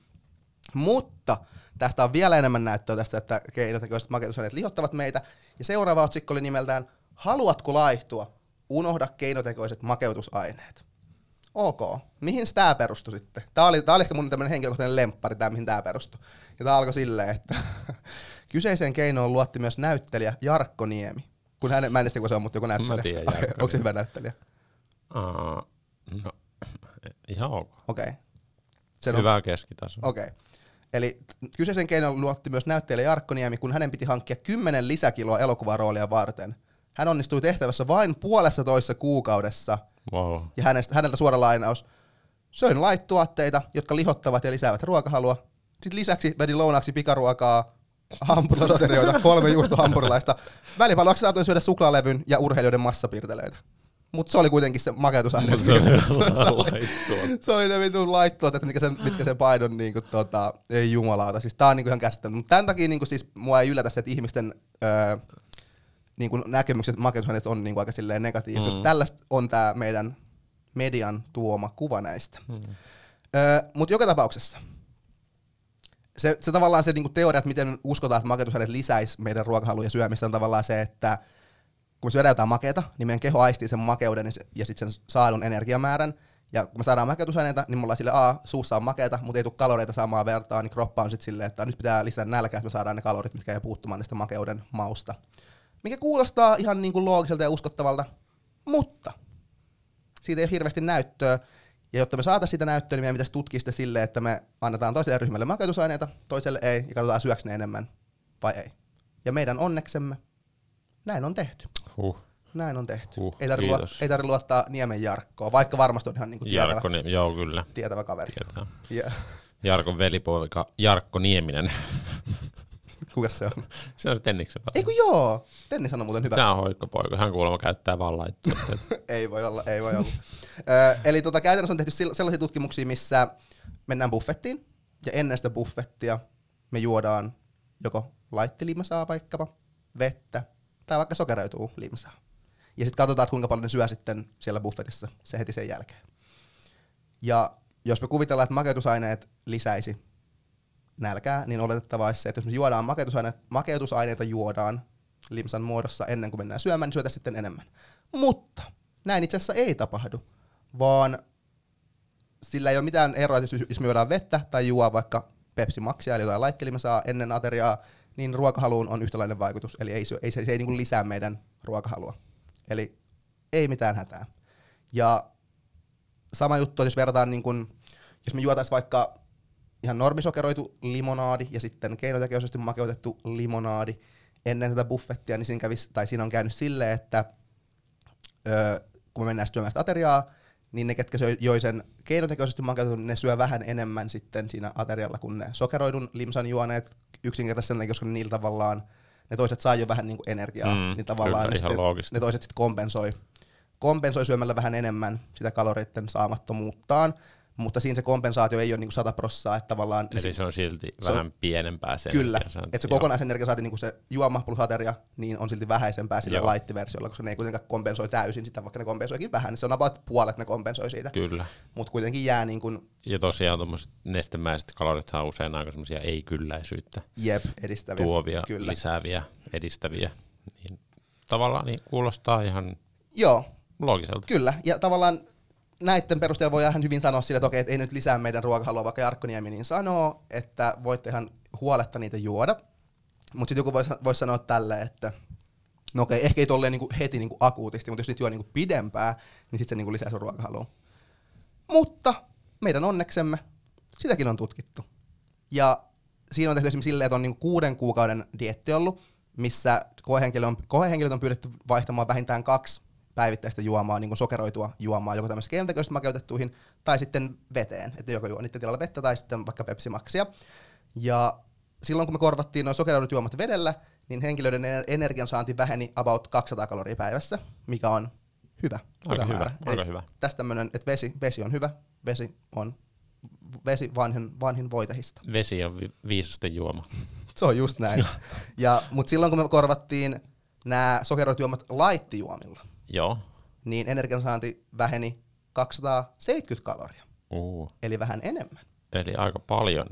Mutta tästä on vielä enemmän näyttöä tästä, että keinotekoiset makeutusaineet lihottavat meitä. Ja seuraava otsikko oli nimeltään Haluatko laihtua? Unohda keinotekoiset makeutusaineet. Ok. Mihin tämä perustui sitten? Tämä oli, tää oli ehkä mun tämmöinen henkilökohtainen lemppari, tämä mihin tämä perustui. Ja tämä alkoi silleen, että kyseiseen keinoon luotti myös näyttelijä Jarkko Niemi. Kun hän, mä en tiedä, se on, mutta joku näyttelijä. tiedän Jarkko Onko se hyvä näyttelijä? Aa, no, ihan ok. Okei. Okay. Hyvä keskitaso. Okei. Eli kyseisen keinon luotti myös näyttelijä Jarkko Niemi, kun hänen piti hankkia 10 lisäkiloa elokuvaroolia varten. Hän onnistui tehtävässä vain puolessa toissa kuukaudessa, Wow. ja hänestä, häneltä suora lainaus. Söin laittuotteita, jotka lihottavat ja lisäävät ruokahalua. Sitten lisäksi vedin lounaaksi pikaruokaa, hampurilasoterioita, kolme juustohampurilaista. Välipaloksi saatoin syödä suklaalevyn ja urheilijoiden massapiirteleitä. Mutta se oli kuitenkin se makeutusaine. Se oli se, oli, ne vitun laittoot, että mitkä sen, mitkä sen paidon niinku, tota, ei jumalauta. Siis tää on niinku ihan käsittämätöntä. Mutta tämän takia niinku, siis, mua ei yllätä se, että ihmisten öö, niinku, näkemykset makeutusaineista on niinku, aika silleen negatiivista. Mm. Koska tällaista on tämä meidän median tuoma kuva näistä. Mm. Öö, Mutta joka tapauksessa, se, se tavallaan se niinku teoria, että miten uskotaan, että makeutusaineet lisäisi meidän ruokahaluja syömistä, on tavallaan se, että kun me syödään jotain makeata, niin meidän keho aistii sen makeuden ja, sitten sen saadun energiamäärän. Ja kun me saadaan makeutusaineita, niin me ollaan sille, a, suussa on makeata, mutta ei tule kaloreita saamaan vertaa, niin kroppa on sitten silleen, että nyt pitää lisätä nälkää, että me saadaan ne kalorit, mitkä ei puuttumaan tästä makeuden mausta. Mikä kuulostaa ihan niin kuin loogiselta ja uskottavalta, mutta siitä ei ole hirveästi näyttöä. Ja jotta me saataisiin sitä näyttöä, niin meidän pitäisi tutkia sitä silleen, että me annetaan toiselle ryhmälle makeutusaineita, toiselle ei, ja katsotaan syöks ne enemmän vai ei. Ja meidän onneksemme näin on tehty. Huh. Näin on tehty. Huh, ei, tarvitse ei tarvitse luottaa Niemen Jarkkoon, vaikka varmasti on ihan niinku tietävä, Jarkko, joo kyllä, tietävä kaveri. tietää. Yeah. Jarkon velipoika Jarkko Nieminen. Kuka se on? se on se Tenniksen Ei kun joo, Tenni sanoi muuten hyvä. Se on hoikkopoika. Hän kuulemma käyttää vaan laitteet. ei voi olla, ei voi olla. Ö, eli tota, käytännössä on tehty sel- sellaisia tutkimuksia, missä mennään buffettiin, ja ennen sitä buffettia me juodaan joko laittelimasaa vaikkapa, vettä, tai vaikka sokeroituu limasaa. Ja sitten katsotaan, että kuinka paljon ne syö sitten siellä buffetissa se heti sen jälkeen. Ja jos me kuvitellaan, että makeutusaineet lisäisi nälkää, niin oletettavaa olisi se, että jos me juodaan makeutusaineita, makeutusaineita juodaan limsan muodossa ennen kuin mennään syömään, niin syötä sitten enemmän. Mutta näin itse asiassa ei tapahdu, vaan sillä ei ole mitään eroa, että jos- me juodaan vettä tai juo vaikka Pepsi Maxia, eli jotain laittelimasaa ennen ateriaa, niin ruokahaluun on yhtäläinen vaikutus, eli ei, se- ei, se, se ei niin lisää meidän ruokahalua. Eli ei mitään hätää. Ja sama juttu, jos verrataan, niin kun, jos me juotaisiin vaikka ihan normisokeroitu limonaadi ja sitten keinotekoisesti makeutettu limonaadi ennen tätä buffettia, niin siinä, kävis, tai siinä on käynyt silleen, että öö, kun me mennään syömään sitä ateriaa, niin ne, ketkä söi, joi sen keinotekoisesti makeutetun, ne syö vähän enemmän sitten siinä aterialla kuin ne sokeroidun limsan juoneet yksinkertaisesti koska niillä tavallaan ne toiset saa jo vähän niin kuin energiaa, Mm, niin tavallaan kyllä, ne, sitten, loogista. ne toiset sitten kompensoi, kompensoi syömällä vähän enemmän sitä kaloreiden saamattomuuttaan, mutta siinä se kompensaatio ei ole niin kuin 100 prossaa, että tavallaan Eli se on silti se on- vähän pienempää se. Kyllä, että se Joo. kokonaisenergia saati niinku se juoma plus ateria, niin on silti vähäisempää sillä laittiversiolla, koska ne ei kuitenkaan kompensoi täysin sitä, vaikka ne kompensoikin vähän, niin se on about puolet ne kompensoi siitä, Kyllä. mutta kuitenkin jää niin kuin Ja tosiaan tuommoiset nestemäiset kalorit on usein aika semmoisia ei-kylläisyyttä jep edistäviä. tuovia, Kyllä. lisääviä, edistäviä. Niin tavallaan niin kuulostaa ihan Joo, loogiselta. kyllä, ja tavallaan näiden perusteella voi ihan hyvin sanoa sille, että okei, että ei nyt lisää meidän ruokahalua, vaikka Jarkko Niemi niin sanoo, että voitte ihan huoletta niitä juoda, mutta sitten joku voisi vois sanoa tälle, että no okei, ehkä ei tolleen niinku heti niinku akuutisti, mutta jos niitä juo niinku pidempää, niin sitten se niinku lisää sun ruokahalua. Mutta meidän onneksemme sitäkin on tutkittu. Ja siinä on tehty esimerkiksi silleen, että on niinku kuuden kuukauden dietti ollut, missä koehenkilöt on, koehenkilöt on pyydetty vaihtamaan vähintään kaksi päivittäistä juomaa, niin kuin sokeroitua juomaa, joko tämmöistä keinotekoisesti makeutettuihin, tai sitten veteen, että joko juo niiden tilalla vettä tai sitten vaikka Pepsi Maxia. Ja silloin kun me korvattiin nuo sokeroidut juomat vedellä, niin henkilöiden ener- energiansaanti väheni about 200 kaloria päivässä, mikä on hyvä. Aika hyvä, määrä. aika Eli hyvä. Tästä tämmönen, että vesi, vesi on hyvä, vesi on vesi vanhin, vanhin voitehista. Vesi on vi- viisasten juoma. Se on just näin. ja, mutta silloin kun me korvattiin nämä sokeroidut juomat laittijuomilla, Joo. niin energiansaanti väheni 270 kaloria, Uh. eli vähän enemmän. Eli aika paljon,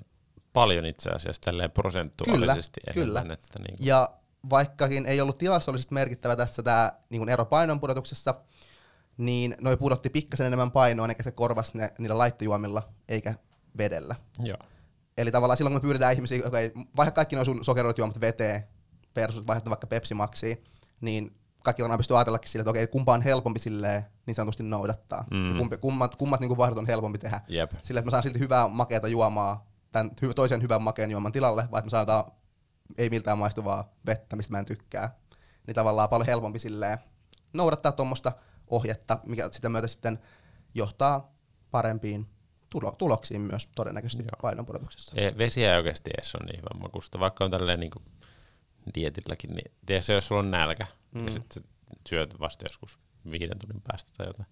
paljon itse asiassa tälleen prosentuaalisesti Kyllä, enemmän. Että niin Ja vaikkakin ei ollut tilastollisesti merkittävä tässä tämä niin ero painonpudotuksessa, niin noi pudotti pikkasen enemmän painoa, ne ketkä korvas ne niillä laittojuomilla eikä vedellä. Joo. Eli tavallaan silloin, kun me pyydetään ihmisiä, okay, vaikka kaikki nuo sun sokeroidut juomat veteen versus vaihdetaan vaikka Pepsi Maxiin, niin kaikki varmaan pystyy ajatellakin sille, että okei, kumpa on helpompi silleen niin sanotusti noudattaa. Mm. Ja kumpi, kummat, kummat niin vaihdot on helpompi tehdä. Jep. Sillä, että mä saan silti hyvää makeata juomaa tämän toisen hyvän makeen juoman tilalle, vai että me saadaan ei miltään maistuvaa vettä, mistä mä en tykkää. Niin tavallaan paljon helpompi silleen noudattaa tuommoista ohjetta, mikä sitä myötä sitten johtaa parempiin tulo- tuloksiin myös todennäköisesti Joo. painonpudotuksessa. Ei, vesi ei oikeasti edes ole niin hyvän makusta, vaikka on tälleen niin dietilläkin, niin tiedätkö, jos sulla on nälkä mm. ja sitten syöt vasta joskus viiden tunnin päästä tai jotain,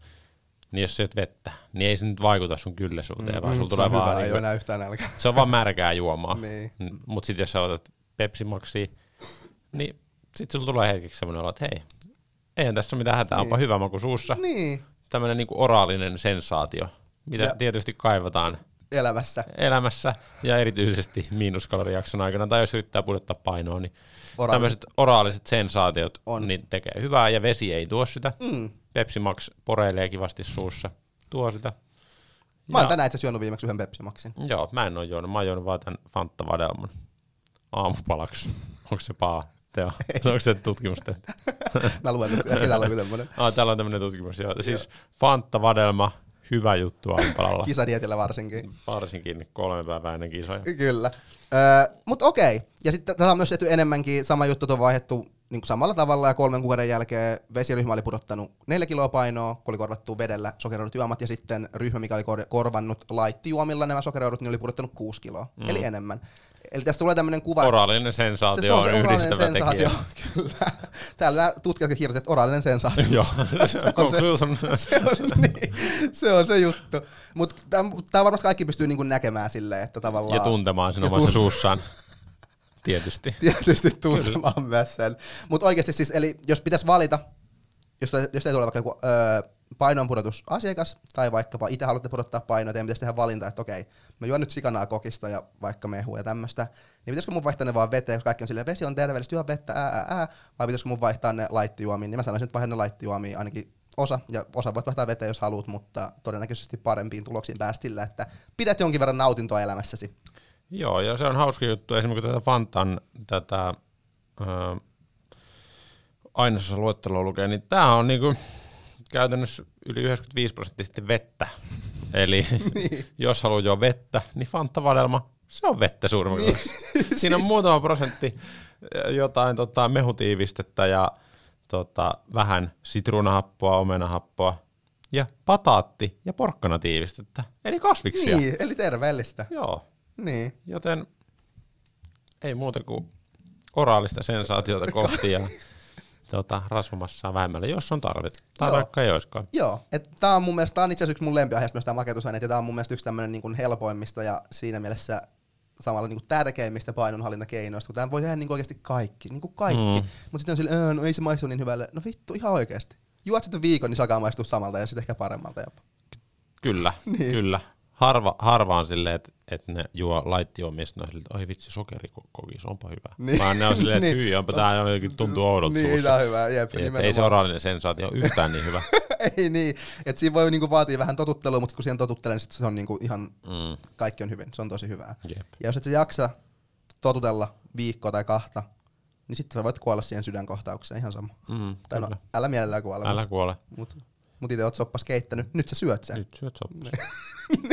niin jos syöt vettä, niin ei se nyt vaikuta sun kylläisyyteen, mm, vaan sulla se tulee on vaan hyvä, ei niin ole enää yhtään nälkää. se on vaan märkää juomaa. Niin. Mm, Mut sitten jos sä otat Pepsi Maxia, niin sit sulla tulee hetkeksi semmoinen olo, että hei, eihän tässä ole mitään hätää, onpa hyvä maku suussa. Niin, Tämmöinen niinku oraalinen sensaatio, mitä Ja- tietysti kaivataan elämässä. elämässä ja erityisesti miinuskalorijakson aikana, tai jos yrittää pudottaa painoa, niin Oraaliset. tämmöiset oraaliset sensaatiot On. niin tekee hyvää, ja vesi ei tuo sitä. Mm. Pepsi Max poreilee kivasti suussa, tuo sitä. Mä oon Ja- tänään itse juonut viimeksi yhden Pepsi Maxin. Joo, mä en oo juonut, mä oon juonut vaan tämän Fanta Vadelman aamupalaksi. Onko se paha teo? Onko se tutkimus tehty? Mä luen, että täällä on joku tämmönen Ah, täällä on tämmönen tutkimus, joo. Siis Fanta Vadelma, hyvä juttu aamupalalla. kisadietillä varsinkin. Varsinkin kolme päivää ennen kisoja. Kyllä. Öö, Mutta okei. Ja sitten tätä on myös tehty enemmänkin. Sama juttu on vaihdettu niin kuin samalla tavalla ja kolmen kuukauden jälkeen vesiryhmä oli pudottanut neljä kiloa painoa, kun oli korvattu vedellä sokeroidut juomat, ja sitten ryhmä, mikä oli kor- korvannut laittijuomilla nämä sokeroidut, niin oli pudottanut kuusi kiloa, mm. eli enemmän. Eli tästä tulee tämmöinen kuva, Oraalinen se, sensaatio se on se on oraalinen yhdistävä sensaatio, tekijä. kyllä. Täällä nämä tutkijat kirjoittavat, että oraalinen sensaatio. Joo, se on se- se, on, niin, se on se juttu. Mutta tämä varmasti kaikki pystyy niinku näkemään silleen, että tavallaan... Ja tuntemaan sen omassa tun- suussaan. Tietysti. tietysti tuntemaan myös sen. Mutta oikeasti siis, eli jos pitäisi valita, jos, jos teillä tulee vaikka joku öö, painonpudotusasiakas, tai vaikkapa itse haluatte pudottaa painoa, teidän pitäisi tehdä valinta, että okei, mä juon nyt sikanaa kokista ja vaikka mehua ja tämmöistä, niin pitäisikö mun vaihtaa ne vaan veteen, jos kaikki on silleen, vesi on terveellistä, juo vettä, ää, ää, ää, vai pitäisikö mun vaihtaa ne laittijuomiin, niin mä sanoisin, että vaihda ne laittijuomiin ainakin osa, ja osa voit vaihtaa veteen, jos haluat, mutta todennäköisesti parempiin tuloksiin päästä sillä, että pidät jonkin verran nautintoa elämässäsi. Joo, ja se on hauska juttu. Esimerkiksi tätä Fantan tätä öö, ainesosa luettelua lukee, niin tämä on niinku käytännössä yli 95 prosenttisesti vettä. Eli jos haluaa juo vettä, niin Fanta Vadelma, se on vettä suurimmaksi. Niin. Siinä on muutama prosentti jotain tota, mehutiivistettä ja tota, vähän sitruunahappoa, omenahappoa ja pataatti- ja porkkanatiivistettä. Eli kasviksia. Niin, eli terveellistä. Joo. Niin. Joten ei muuta kuin oraalista sensaatiota kohti ja tota, rasvamassaa vähemmälle, jos on tarve. Tai Joo. vaikka ei olisikaan. Joo, että tää on mun mielestä, tää on itse asiassa yksi mun lempiaiheesta myös tää makeutusaineet, ja tää on mun mielestä yksi tämmönen niin helpoimmista ja siinä mielessä samalla niin tärkeimmistä painonhallintakeinoista, kun tämä voi tehdä niin oikeasti kaikki, niin kaikki. Mm. Mutta sitten on sille, "Ää, no ei se maistu niin hyvälle. No vittu, ihan oikeasti. Juot sitten viikon, niin se alkaa maistua samalta ja sitten ehkä paremmalta jopa. Kyllä, Niin. kyllä. Harva, harva on silleen, että et ne juo laittijuomia, sitten ne että oi vitsi, sokerikokis, onpa hyvä. Niin. Vaan ne on silleen, että Niin. hyi, onpa tää jotenkin tuntuu oudolta Niin, suussa. tää on hyvä, jep, Et ei se nimenomaan. oraalinen sensaatio yhtään niin hyvä. ei niin, että siinä voi niinku vaatia vähän totuttelua, mutta kun siihen totuttelee, niin sit se on niinku ihan, Mm, kaikki on hyvin, se on tosi hyvää. jep. Ja jos et sä jaksa totutella viikkoa tai kahta, niin sitten sä voit kuolla siihen sydänkohtaukseen ihan sama. Mm, Tai no, älä mielellään kuole. Älä kuole. Mut, mut itse oot soppas keittänyt, nyt sä syöt sen. Nyt syöt soppas.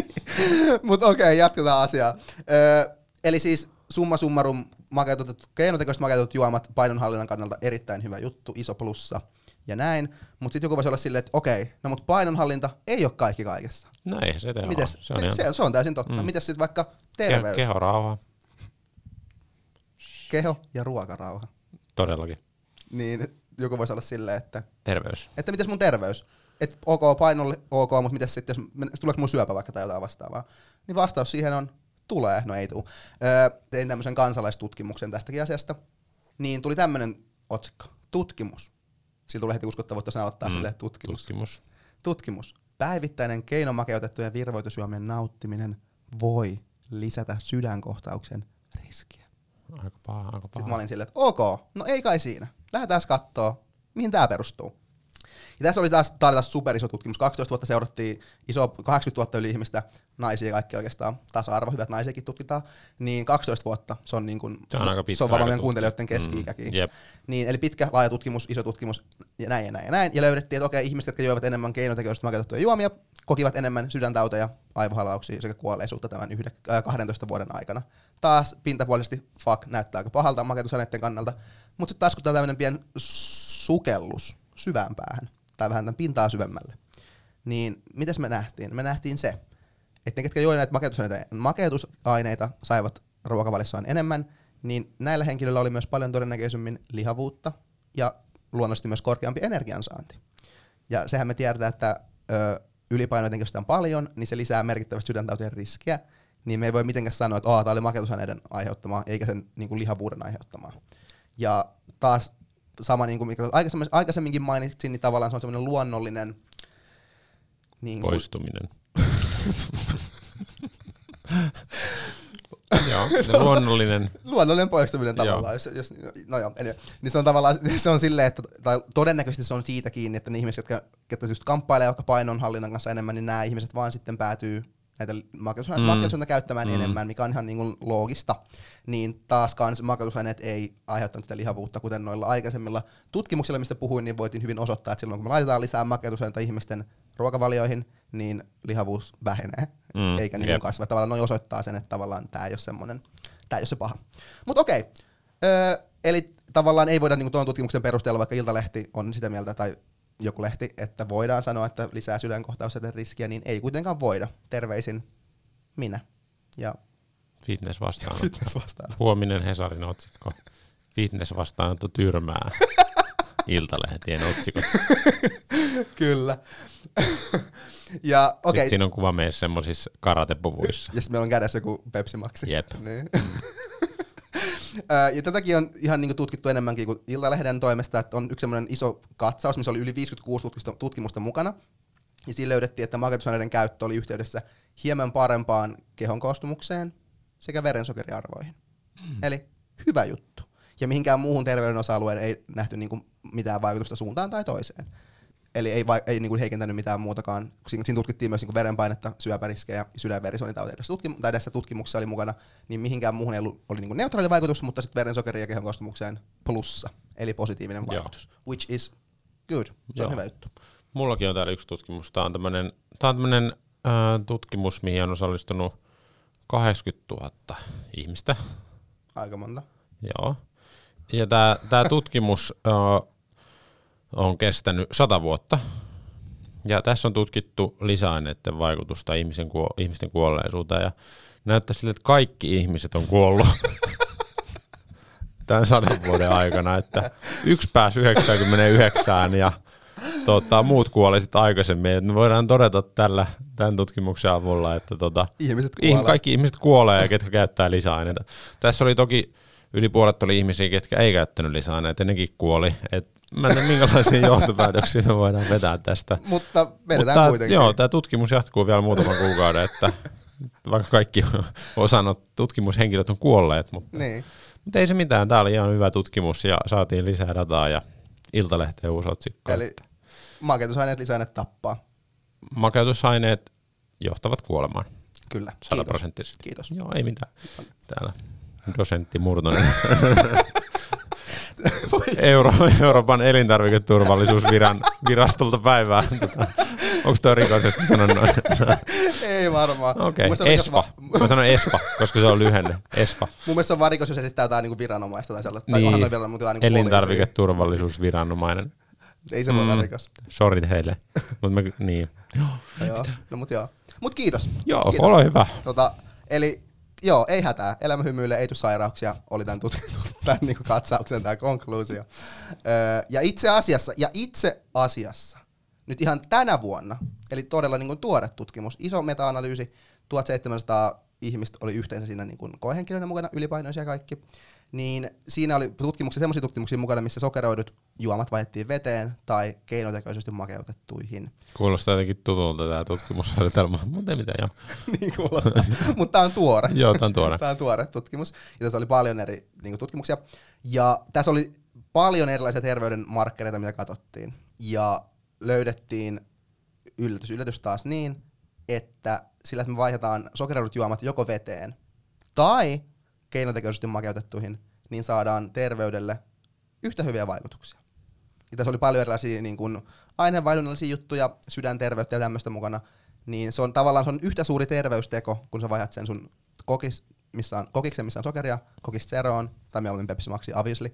Mutta okei, okay, jatketaan asiaa. Öö, eli siis summa summarum, makeutetut, keinotekoiset makeutetut juomat painonhallinnan kannalta erittäin hyvä juttu, iso plussa ja näin. Mutta sitten joku voisi olla silleen, että okei, no mutta painonhallinta ei ole kaikki kaikessa. No ei se tee Mites, Se on ihan se, se on täysin totta. Mm. Mites sitten vaikka ke- terveys, keho. kehorauha. keho ja ruokarauha? Todellakin. Niin joku voisi olla silleen, että, Terveys. että mitäs mun terveys? Et ok painolle, ok, mutta mitäs sitten, jos, tuleeko mun syöpä vaikka tai jotain vastaavaa? Niin vastaus siihen on, tulee, no ei tuu. Öö, tein tämmöisen kansalaistutkimuksen tästäkin asiasta. Niin tuli tämmöinen otsikko, tutkimus. Sillä tuli heti uskottavuutta sanoa ottaa mm, silleen tutkimus. Tutkimus. Tutkimus. Päivittäinen keinomakeutettujen virvoitusjuomien nauttiminen voi lisätä sydänkohtauksen riskiä. Aika paha, aika Sitten mä paha. olin silleen, että ok, no ei kai siinä. Lähdetään kattoo, mihin tämä perustuu. Ja tässä oli taas, tää oli taas superiso tutkimus. 12 vuotta seurattiin iso 80 000 yli ihmistä, naisia kaikki oikeastaan, tasa-arvo, hyvät naisiakin tutkitaan, niin 12 vuotta, se on, niin kuin, Se on aika se on varmaan meidän kuuntelijoiden keski-ikäkin. Mm, jep. Niin, eli pitkä, laaja tutkimus, iso tutkimus, ja näin ja näin ja näin. Ja löydettiin, että okei, ihmiset, jotka juovat enemmän keinotekoisesti makeutettuja juomia, kokivat enemmän sydäntauteja, aivohalauksia sekä kuolleisuutta tämän yhden, äh, 12 vuoden aikana. Taas pintapuolisesti fuck näyttää aika pahalta makeutusaineiden kannalta, mutta sitten taas kun tämä tämmöinen pien sukellus syvään päähän, tai vähän tämän pintaa syvemmälle, niin mitäs me nähtiin? Me nähtiin se, että ne, ketkä joivat näitä makeutusaineita, makeutusaineita saivat ruokavalissaan enemmän, niin näillä henkilöillä oli myös paljon todennäköisemmin lihavuutta ja luonnollisesti myös korkeampi energiansaanti. Ja sehän me tiedetään, että ö, ylipaino jotenkin sitä on paljon, niin se lisää merkittävästi sydäntautien riskiä, niin me ei voi mitenkään sanoa, että tämä oli makeutusaineiden aiheuttamaa, eikä sen niin kuin lihavuuden aiheuttamaa. Ja taas sama, niin kuin mikä aikaisemmin, aikaisemminkin mainitsin, niin tavallaan se on semmoinen luonnollinen niin kuin, Poistuminen. Joo, luonnollinen. luonnollinen poistuminen tavallaan. Jos, jos, no joo, anyway. niin se on tavallaan se on silleen, että tai todennäköisesti se on siitä kiinni, että ne ihmiset, jotka, jotka just kamppailee vaikka painonhallinnan kanssa enemmän, niin nämä ihmiset vaan sitten päätyy näitä makeutusaineita Mm. käyttämään Mm. enemmän, mikä on ihan niin kuin loogista. Niin taaskaan makeutusaineet ei aiheuttanut sitä lihavuutta, kuten noilla aikaisemmilla tutkimuksilla, mistä puhuin, niin voitiin hyvin osoittaa, että silloin kun me laitetaan lisää makeutusaineita ihmisten ruokavalioihin, niin lihavuus vähenee, Mm, eikä niin jep. kasva. Tavallaan noin osoittaa sen, että tavallaan tämä ei ole semmoinen, tämä ei ole se paha. Mutta okei, öö, eli tavallaan ei voida niin tuon tutkimuksen perusteella, vaikka Iltalehti on sitä mieltä, tai joku lehti, että voidaan sanoa, että lisää sydänkohtausten riskiä, niin ei kuitenkaan voida. Terveisin minä ja Fitness vastaan. fitness vastaan. Huominen Hesarin otsikko. Fitness vastaanotto tyrmää. Iltalehtien otsikot. Kyllä. ja Okay. okei, Siinä on kuva meissä semmoisissa karatepuvuissa. ja sitten meillä on kädessä joku Pepsi Maxi. Jep. Niin. Ja tätäkin on ihan niin tutkittu enemmänkin kuin Iltalehden toimesta, että on yksi semmoinen iso katsaus, missä oli yli 56 tutkimusta, tutkimusta mukana. Ja siinä löydettiin, että makeutusaineiden käyttö oli yhteydessä hieman parempaan kehon koostumukseen sekä verensokeriarvoihin. Mm. Eli hyvä juttu. Ja mihinkään muuhun terveyden osa-alueen ei nähty niin kuin mitään vaikutusta suuntaan tai toiseen. Eli ei, va- ei niin kuin heikentänyt mitään muutakaan. Siinä, siinä tutkittiin myös niin kuin verenpainetta, syöpäriskejä, sydänverisuonitauteja. Tässä, tutkim- tai tässä tutkimuksessa oli mukana, niin mihinkään muuhun ei ollut, oli niin kuin neutraali vaikutus, mutta sitten verensokeri ja kehon koostumukseen plussa, eli positiivinen Joo. vaikutus. Which is good. Se Joo. on hyvä juttu. Mullakin on täällä yksi tutkimus. Tämä on tämmöinen, tää on tämmöinen äh, tutkimus, mihin on osallistunut 80 000 ihmistä. Aika monta. Joo. Ja tämä tutkimus äh, on kestänyt 100 vuotta. Ja tässä on tutkittu lisäaineiden vaikutusta ihmisen kuo- ihmisten kuolleisuuteen. Ja näyttää siltä, että kaikki ihmiset on kuollut tämän sadan vuoden aikana. Että yksi pääsi 99 ja tota, muut kuoli sitten aikaisemmin. Et me voidaan todeta tällä, tämän tutkimuksen avulla, että tota, Ihmiset Ih- kuolee. kaikki ihmiset kuolee, ketkä käyttää lisäaineita. Tässä oli toki yli puolet oli ihmisiä, ketkä ei käyttänyt lisäaineita, ja nekin kuoli. Et mä en tiedä, minkälaisia johtopäätöksiä me voidaan vetää tästä. Mutta vedetään tää, kuitenkin. Joo, tämä tutkimus jatkuu vielä muutaman kuukauden, että vaikka kaikki osannut tutkimushenkilöt on kuolleet, mutta, Niin. mutta ei se mitään. Tämä oli ihan hyvä tutkimus ja saatiin lisää dataa ja Iltalehteen uusi otsikko. Eli makeutusaineet lisäaineet tappaa. Makeutusaineet johtavat kuolemaan Kyllä. Kiitos. sataprosenttisesti. Kiitos. Joo, ei mitään. Täällä dosentti Murtonen. Euro, Euroopan elintarviketurvallisuusviran virastolta päivää. Onko tuo rikos, että sanon noin? Ei varmaan. Rikos ESFA. va- Mä sanon ESFA, koska se on lyhenne. ESFA. Mun mielestä se on vaan rikos, jos esittää jotain niinku viranomaista tai sellaista. Tai Niin. noi viranomainen, mutta niinku Elintarviketurvallisuusviranomainen. Ei se voi Mm. rikos. Sori heille. Mut mä, niin. No joo. No mut joo. Mut kiitos. Joo, kiitos. ole hyvä. Tota, eli joo, ei hätää. Elämä hymyilee, ei tule sairauksia. Oli tämän, tut- tämän niinku katsauksen tämä konkluusio. Öö, ja itse asiassa, ja itse asiassa, nyt ihan tänä vuonna, eli todella niin tuore tutkimus, iso meta-analyysi, 1700 ihmistä oli yhteensä siinä niin koehenkilöiden mukana, ylipainoisia kaikki, niin siinä oli tutkimuksia, semmoisia tutkimuksia mukana, missä sokeroidut juomat vaihdettiin veteen tai keinotekoisesti makeutettuihin. Kuulostaa jotenkin tutulta tämä tutkimussuunnitelma, mutta ei mitään joo. niin kuulostaa. Mutta tämä on tuore. Joo, tämä on tuore. Tämä on tuore tutkimus. Ja tässä oli paljon eri niin tutkimuksia. Ja tässä oli paljon erilaisia terveyden markkereita, mitä katsottiin. Ja löydettiin yllätys, yllätys taas niin, että sillä, että me vaihdetaan sokeriudut juomat joko veteen tai keinotekoisesti makeutettuihin, niin saadaan terveydelle yhtä hyviä vaikutuksia. Ja tässä oli paljon erilaisia niin kuin, aineenvaihdunnallisia juttuja, sydänterveyttä ja tämmöistä mukana, niin se on tavallaan se on yhtä suuri terveysteko, kun sä vaihdat sen sun kokis, missä on, kokiksen, missä on sokeria, kokista seroon, tai mieluummin Pepsi Maxi Avisli,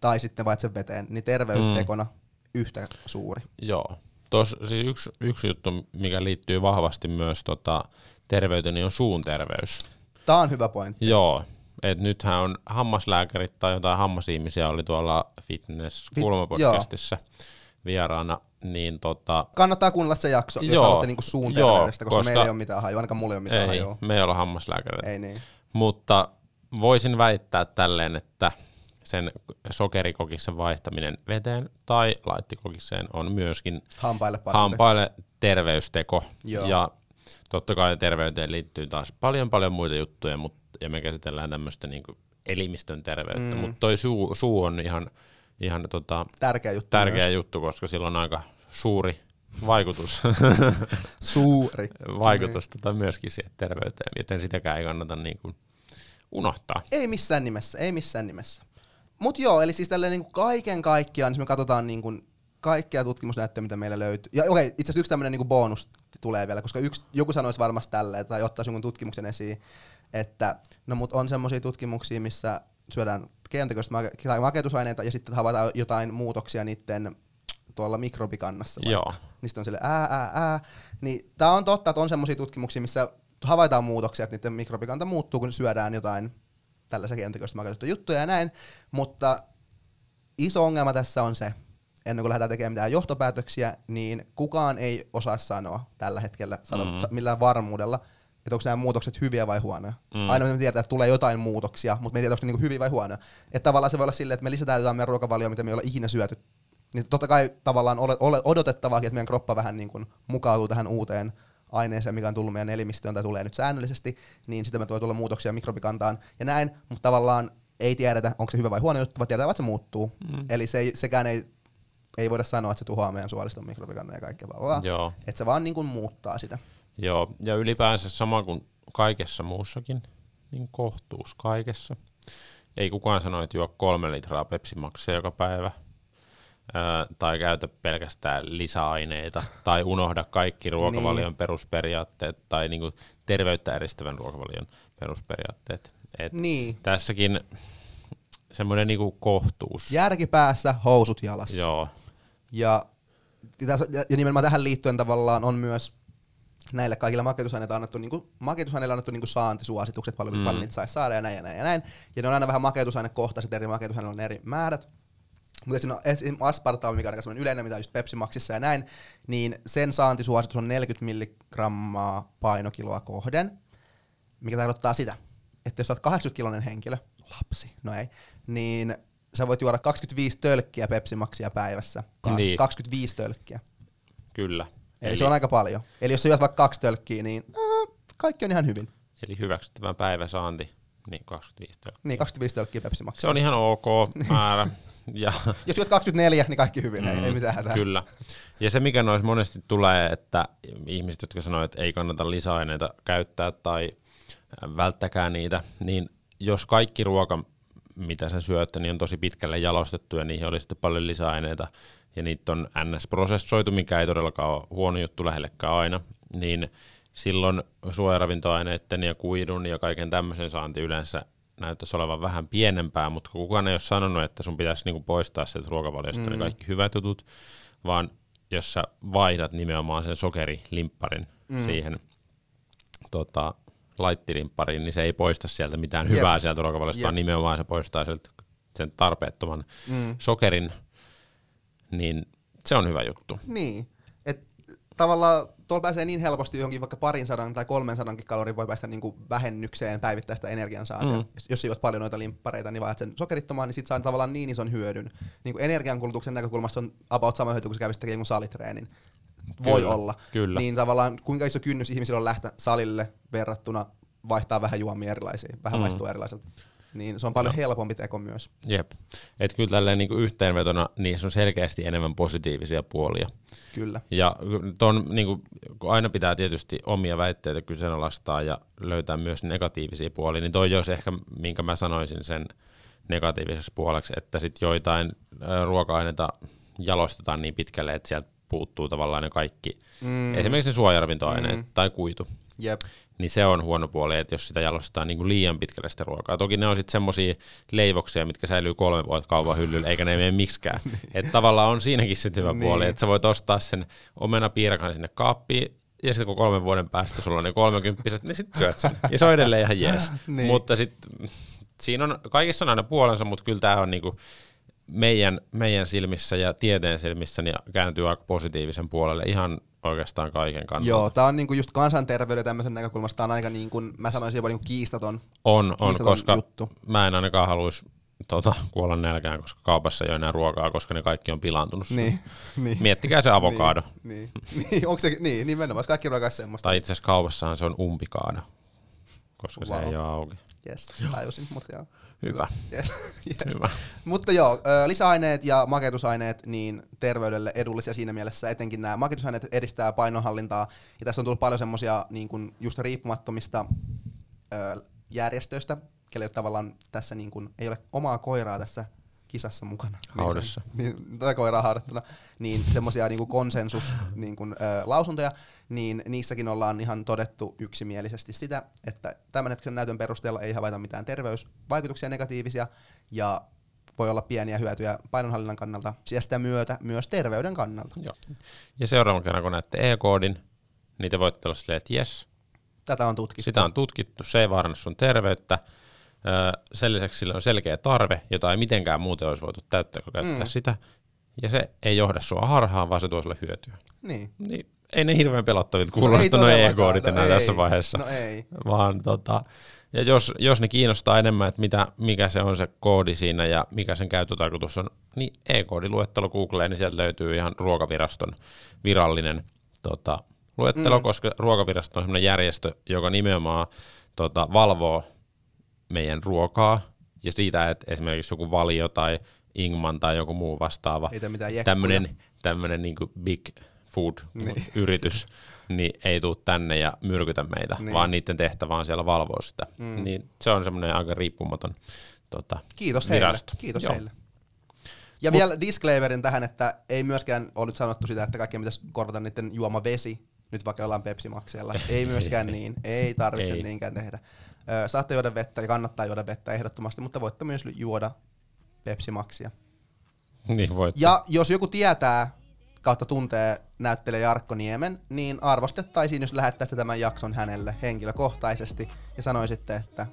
tai sitten vaihdat sen veteen, niin terveystekona mm. yhtä suuri. Joo. Tos, siis yksi, yksi juttu, mikä liittyy vahvasti myös tota, terveyteen, niin on suun terveys. Tämä on hyvä pointti. Joo, et nythän on hammaslääkärit tai jotain hammasihmisiä oli tuolla fitness kulmapodcastissa vieraana, niin tota... Kannattaa kuunnella se jakso, jos joo, haluatte niinku suun terveydestä, koska, koska meillä ei ole mitään hajua, ainakaan mulla ei ole mitään ei, hajua. me ei olla hammaslääkäreitä. Ei niin. Mutta voisin väittää tälleen, että sen sokerikokisen vaihtaminen veteen tai laittikokiseen on myöskin hampaille, hampaille terveysteko. Joo. Ja totta kai terveyteen liittyy taas paljon paljon muita juttuja, mutta, ja me käsitellään tämmöistä niin elimistön terveyttä, mm. mutta toi suu, suu on ihan, ihan tota, tärkeä, juttu, tärkeä juttu, koska sillä on aika suuri vaikutus. Suuri. vaikutus niin. tota myöskin siihen terveyteen, joten sitäkään ei kannata niin kuin unohtaa. Ei missään nimessä, ei missään nimessä. Mut joo, eli siis tälleen niin kaiken kaikkiaan, jos me katsotaan niin kuin kaikkea tutkimusnäyttöä, mitä meillä löytyy. Ja okei, itse asiassa yksi tämmöinen niin bonus tulee vielä, koska yksi, joku sanoisi varmasti tälleen, tai ottaa jonkun tutkimuksen esiin, että no mut on semmoisia tutkimuksia, missä syödään keinotekoista make- makeutusaineita ja sitten havaitaan jotain muutoksia niiden tuolla mikrobikannassa. Vaikka. Joo. Niistä on sille ää, ää, ää. Niin tää on totta, että on semmoisia tutkimuksia, missä havaitaan muutoksia, että niiden mikrobikanta muuttuu, kun syödään jotain tällaisia keinotekoista juttuja ja näin, mutta iso ongelma tässä on se, ennen kuin lähdetään tekemään mitään johtopäätöksiä, niin kukaan ei osaa sanoa tällä hetkellä sano, mm. millään varmuudella, että onko nämä muutokset hyviä vai huonoja. Mm. Aina me tiedetään, että tulee jotain muutoksia, mutta me ei tiedä, onko ne niinku hyviä vai huonoja. Että tavallaan se voi olla silleen, että me lisätään jotain meidän ruokavalioa, mitä me ei ole ikinä syöty. Niin totta kai tavallaan ole, ole odotettavaa, että meidän kroppa vähän niin kuin mukautuu tähän uuteen aineeseen, mikä on tullut meidän elimistöön tai tulee nyt säännöllisesti, niin sitten me voi tulla muutoksia mikrobikantaan ja näin, mutta tavallaan ei tiedetä, onko se hyvä vai huono juttu, vaan tiedetään, että se muuttuu. Mm. Eli se ei, sekään ei, ei voida sanoa, että se tuhoaa meidän suoliston mikrobikannan ja kaikkea vaan. Joo. Että se vaan niin kuin muuttaa sitä. Joo, ja ylipäänsä sama kuin kaikessa muussakin, niin kohtuus kaikessa. Ei kukaan sano, että juo kolme litraa Pepsi Maxia joka päivä, tai käytä pelkästään lisäaineita, tai unohda kaikki ruokavalion niin. perusperiaatteet, tai niinku terveyttä edistävän ruokavalion perusperiaatteet. Et niin. Tässäkin semmoinen niinku kohtuus. Järki päässä, housut jalassa. Joo. Ja, ja nimenomaan tähän liittyen tavallaan on myös näille kaikille makeutusaineille annettu, niin kuin, makeutusaineille annettu niin kuin saantisuositukset, paljon, mm. paljon niitä saisi saada ja näin ja näin ja näin. Ja ne on aina vähän makeutusainekohtaiset, eri makeutusaineilla on eri määrät. Mutta siinä on esim. aspartaami, mikä on aika yleinen, mitä on just Pepsi Maxissa ja näin, niin sen saantisuositus on 40 milligrammaa painokiloa kohden, mikä tarkoittaa sitä, että jos olet 80-kiloinen henkilö, lapsi, no ei, niin sä voit juoda 25 tölkkiä Pepsi Maxia päivässä. Niin. 25 tölkkiä. Kyllä. Eli, Eli se on aika paljon. Eli jos sä juot vaikka kaksi tölkkiä, niin äh, kaikki on ihan hyvin. Eli hyväksyttävän päiväsaanti, niin 25 tölkkiä. Niin, 25 tölkkiä Pepsi Maxia. Se on ihan ok määrä. Ja, Jos juot 24, niin kaikki hyvin, mm, ei, ei mitään hätää. Kyllä. Ja se, mikä noissa monesti tulee, että ihmiset, jotka sanoo, että ei kannata lisäaineita käyttää tai välttäkää niitä, niin jos kaikki ruoka, mitä sä syöt, niin on tosi pitkälle jalostettu ja niihin oli sitten paljon lisäaineita ja niitä on NS-prosessoitu, mikä ei todellakaan ole huono juttu lähellekään aina, niin silloin suojaravintoaineiden ja kuidun ja kaiken tämmöisen saanti yleensä näyttäisi olevan vähän pienempää, mutta kukaan ei ole sanonut, että sun pitäisi niinku poistaa sieltä ruokavaliosta mm. ne kaikki hyvät jutut, vaan jos sä vaihdat nimenomaan sen sokerilimpparin mm. siihen tota, laittilimppariin, niin se ei poista sieltä mitään Jep. hyvää sieltä ruokavaliosta, vaan nimenomaan se poistaa sieltä sen tarpeettoman mm. sokerin, niin se on hyvä juttu. Niin, että tavallaan tuolla pääsee niin helposti johonkin vaikka parin sadan tai kolmen sadankin kalorin voi päästä niinku vähennykseen päivittäistä energiansaatia. Mm. Jos, jos juot paljon noita limppareita, niin vaihdat sen sokerittomaan, niin sit saa tavallaan niin ison hyödyn. Niin kuin energiankulutuksen näkökulmasta on about sama hyöty, kun sä kävisit tekemään salitreenin. Voi kyllä, olla. Kyllä. Niin tavallaan kuinka iso kynnys ihmisillä on lähteä salille verrattuna vaihtaa vähän juomia erilaisia, vähän mm. maistuu erilaiselta. niin se on paljon helpompi teko myös. Jep. Et kyllä tälleen niinku yhteenvetona niissä on selkeästi enemmän positiivisia puolia. Kyllä. Ja ton, niinku, kun aina pitää tietysti omia väitteitä kyseenalaistaa ja löytää myös negatiivisia puolia, niin toi olisi ehkä, minkä mä sanoisin sen negatiiviseksi puoleksi, että sit joitain ruoka-aineita jalostetaan niin pitkälle, että sieltä puuttuu tavallaan ne kaikki, mm. esimerkiksi ne suojaravintoaineet mm. tai kuitu. Jep. Niin se on huono puoli, että jos sitä jalostetaan niin kuin liian pitkälle sitä ruokaa. Toki ne on sitten semmoisia leivoksia, mitkä säilyy kolme vuotta kaupan hyllyllä, eikä ne mene miksikään. että tavallaan on siinäkin se hyvä Niin. puoli, että sä voit ostaa sen omena piirakan sinne kaappiin, ja sitten kun kolmen vuoden päästä sulla on ne kolmekymppiset, niin sitten syöt sen. Ja se on edelleen ihan jees. Niin. Mutta sitten siinä on, kaikissa on aina puolensa, mutta kyllä tämä on niinku meidän, meidän silmissä ja tieteen silmissä niin kääntyy aika positiivisen puolelle ihan oikeastaan kaiken kannalta. Joo, tää on niinku just kansanterveyden tämmöisen näkökulmasta, tää on aika niin kuin, mä sanoisin jopa niinku kiistaton. On, on Kiistaton koska juttu. mä en ainakaan haluaisi tota, kuolla nälkään, koska kaupassa ei ole enää ruokaa, koska ne kaikki on pilaantunut. Niin, niin. Miettikää se avokaado. Niin, niin. niin. onko se, niin, nimenomaan, kaikki ruokaa semmoista. Tai itse asiassa kaupassahan se on umpikaado, koska Wow. se ei ole auki. Yes, tajusin, mutta joo. Hyvä. Yes. yes. Hyvä. Mutta joo, lisäaineet ja makeutusaineet niin terveydelle edullisia siinä mielessä, etenkin nämä makeutusaineet edistää painonhallintaa, ja tässä on tullut paljon semmoisia niin kuin just riippumattomista ö, järjestöistä, kelle tavallaan tässä niin kuin, ei ole omaa koiraa tässä kisassa mukana. Haudassa. Niin, tätä koiraa haudattuna. Niin semmoisia niin konsensus niin kuin, ö, lausuntoja, niin niissäkin ollaan ihan todettu yksimielisesti sitä, että tämän hetken näytön perusteella ei havaita mitään terveysvaikutuksia negatiivisia, ja voi olla pieniä hyötyjä painonhallinnan kannalta, ja sitä myötä myös terveyden kannalta. Joo. Ja seuraavan kerran, kun näette E-koodin, niin te voitte olla silleen, että jes, Tätä on tutkittu. sitä on tutkittu, se ei vaaranna sun terveyttä. Sen lisäksi sillä on selkeä tarve, jota ei mitenkään muuten olisi voitu täyttää, kun käyttää Mm. sitä. Ja se ei johda sua harhaan, vaan se tuo sulle hyötyä. Niin. Niin, ei ne hirveän pelottavilta No kuulosta ei no todellakaan, e-koodit no enää ei, tässä vaiheessa. No ei. Vaan tota, ja jos, jos ne kiinnostaa enemmän, että mitä, mikä se on se koodi siinä ja mikä sen käyttötarkoitus on, niin e-koodiluettelo Googleen, niin sieltä löytyy ihan ruokaviraston virallinen tota, luettelo, mm. koska ruokavirasto on sellainen järjestö, joka nimenomaan tota, valvoo meidän ruokaa ja siitä, että esimerkiksi joku valio tai Ingman tai joku muu vastaava tämmöinen tämmönen niinku big food Niin. yritys, niin ei tule tänne ja myrkytä meitä, Niin. vaan niiden tehtävä on siellä valvoa sitä. Mm. Niin se on semmoinen aika riippumaton tota, Kiitos heille. virasto. Kiitos Joo. heille. Ja vielä disclaimerin tähän, että ei myöskään ole nyt sanottu sitä, että kaikkien pitäisi korvata niiden juoma vesi, nyt vaikka ollaan Pepsi-makseilla. Ei myöskään niin, ei tarvitse Ei. niinkään tehdä. Saatte juoda vettä ja kannattaa juoda vettä ehdottomasti, mutta voitte myös juoda Pepsi-maksia. Niin voit. Ja jos joku tietää kautta tuntee näyttelijä Jarkko Niemen, niin arvostettaisiin, jos lähettäisitte tämän jakson hänelle henkilökohtaisesti ja sanoisitte, että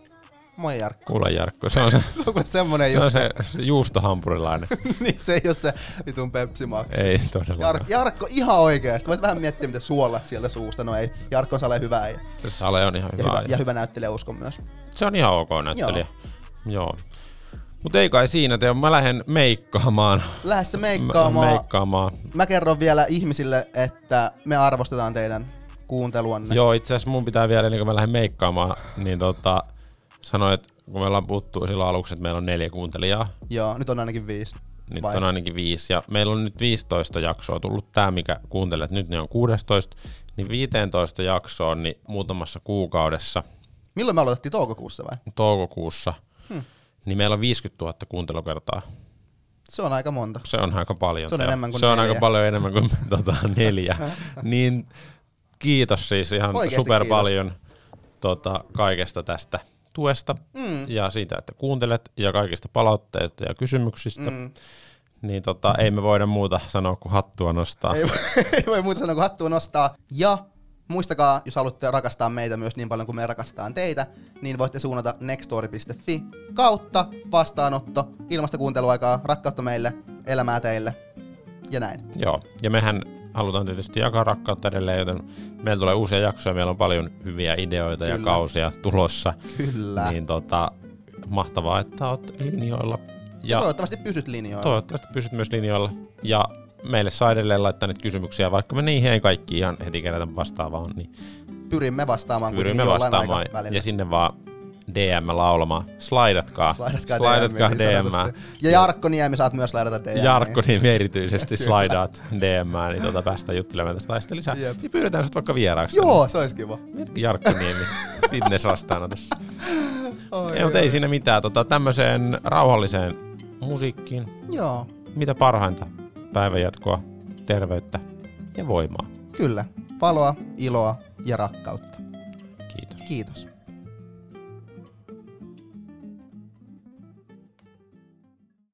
moi Jarkko. Kuule Jarkko, se on se, Se on semmonen se, juttu. on se, se juustohampurilainen. niin se ei ole se vitun Pepsi Max. ei todellakaan. Jar- Jarkko, ihan oikeesti. Voit vähän miettiä, mitä suolat sieltä suusta. No ei, Jarkko on Sale hyvä ja, Se sale on ihan ja, hyvä. ja hyvä näyttelijä uskon myös. Se on ihan ok näyttelijä. Joo. Joo. Mutta ei kai siinä teo. Mä lähden meikkaamaan. Lähde se meikkaamaan. meikkaamaan. Mä kerron vielä ihmisille, että me arvostetaan teidän kuunteluanne. Joo, itse asiassa mun pitää vielä, ennen kuin mä lähden meikkaamaan, niin tota, sanoin, että kun me ollaan puhuttu silloin aluksi, että meillä on neljä kuuntelijaa, Joo, nyt on ainakin viisi. nyt Vai? on ainakin viisi, ja meillä on nyt 15 jaksoa tullut tämä, mikä kuuntelet, nyt ne on 16, niin 15 jaksoa, niin muutamassa kuukaudessa, Milloin me aloitettiin toukokuussa vai? toukokuussa, hmm. niin meillä on 50 000 kuuntelukertaa. Se on aika monta. Se on aika paljon. Se on enemmän kuin Se on aika paljon enemmän kuin tota, neljä. niin kiitos siis ihan Oikeesti super kiitos. paljon tota, kaikesta tästä tuesta Mm. ja siitä, että kuuntelet ja kaikista palautteista ja kysymyksistä. Mm. Niin tota, ei me voida muuta sanoa kuin hattua nostaa. Ei, voi- ei voi muuta sanoa kuin hattua nostaa. Ja muistakaa, jos haluatte rakastaa meitä myös niin paljon kuin me rakastetaan teitä, niin voitte suunnata nextory.fi kautta vastaanotto, ilmasta kuunteluaikaa, rakkautta meille, elämää teille ja näin. Joo, ja mehän halutaan tietysti jakaa rakkautta edelleen, joten meillä tulee uusia jaksoja, meillä on paljon hyviä ideoita ja Kyllä. kausia tulossa. Kyllä. Niin tota, mahtavaa, että oot linjoilla. Ja Ja toivottavasti pysyt linjoilla. toivottavasti pysyt myös linjoilla. Ja meille saa edelleen laittaa niitä kysymyksiä, vaikka me niihin ei kaikki ihan heti kerätä vastaavaan, niin Pyrimme vastaamaan pyrimme vastaamaan. Ja sinne vaan DM laulamaan. Slaidatkaa. Slaidatkaa, Slaidatkaa DM. DM. niin Ja Jarkko Niemi saat myös laidata DM. Jarkko niin erityisesti slaidaat DM, niin tota päästä juttelemaan tästä aiheesta lisää. Jep. Niin pyydetään sut vaikka vieraaksi. Joo, se olisi kiva. Mietitkö Jarkko Niemi fitness vastaanotossa. Oi, Ei, mutta ei siinä mitään. Tota, tämmöiseen rauhalliseen musiikkiin. Joo, Mitä parhainta päivänjatkoa, terveyttä ja voimaa. kyllä. Valoa, iloa ja rakkautta. Kiitos. Kiitos.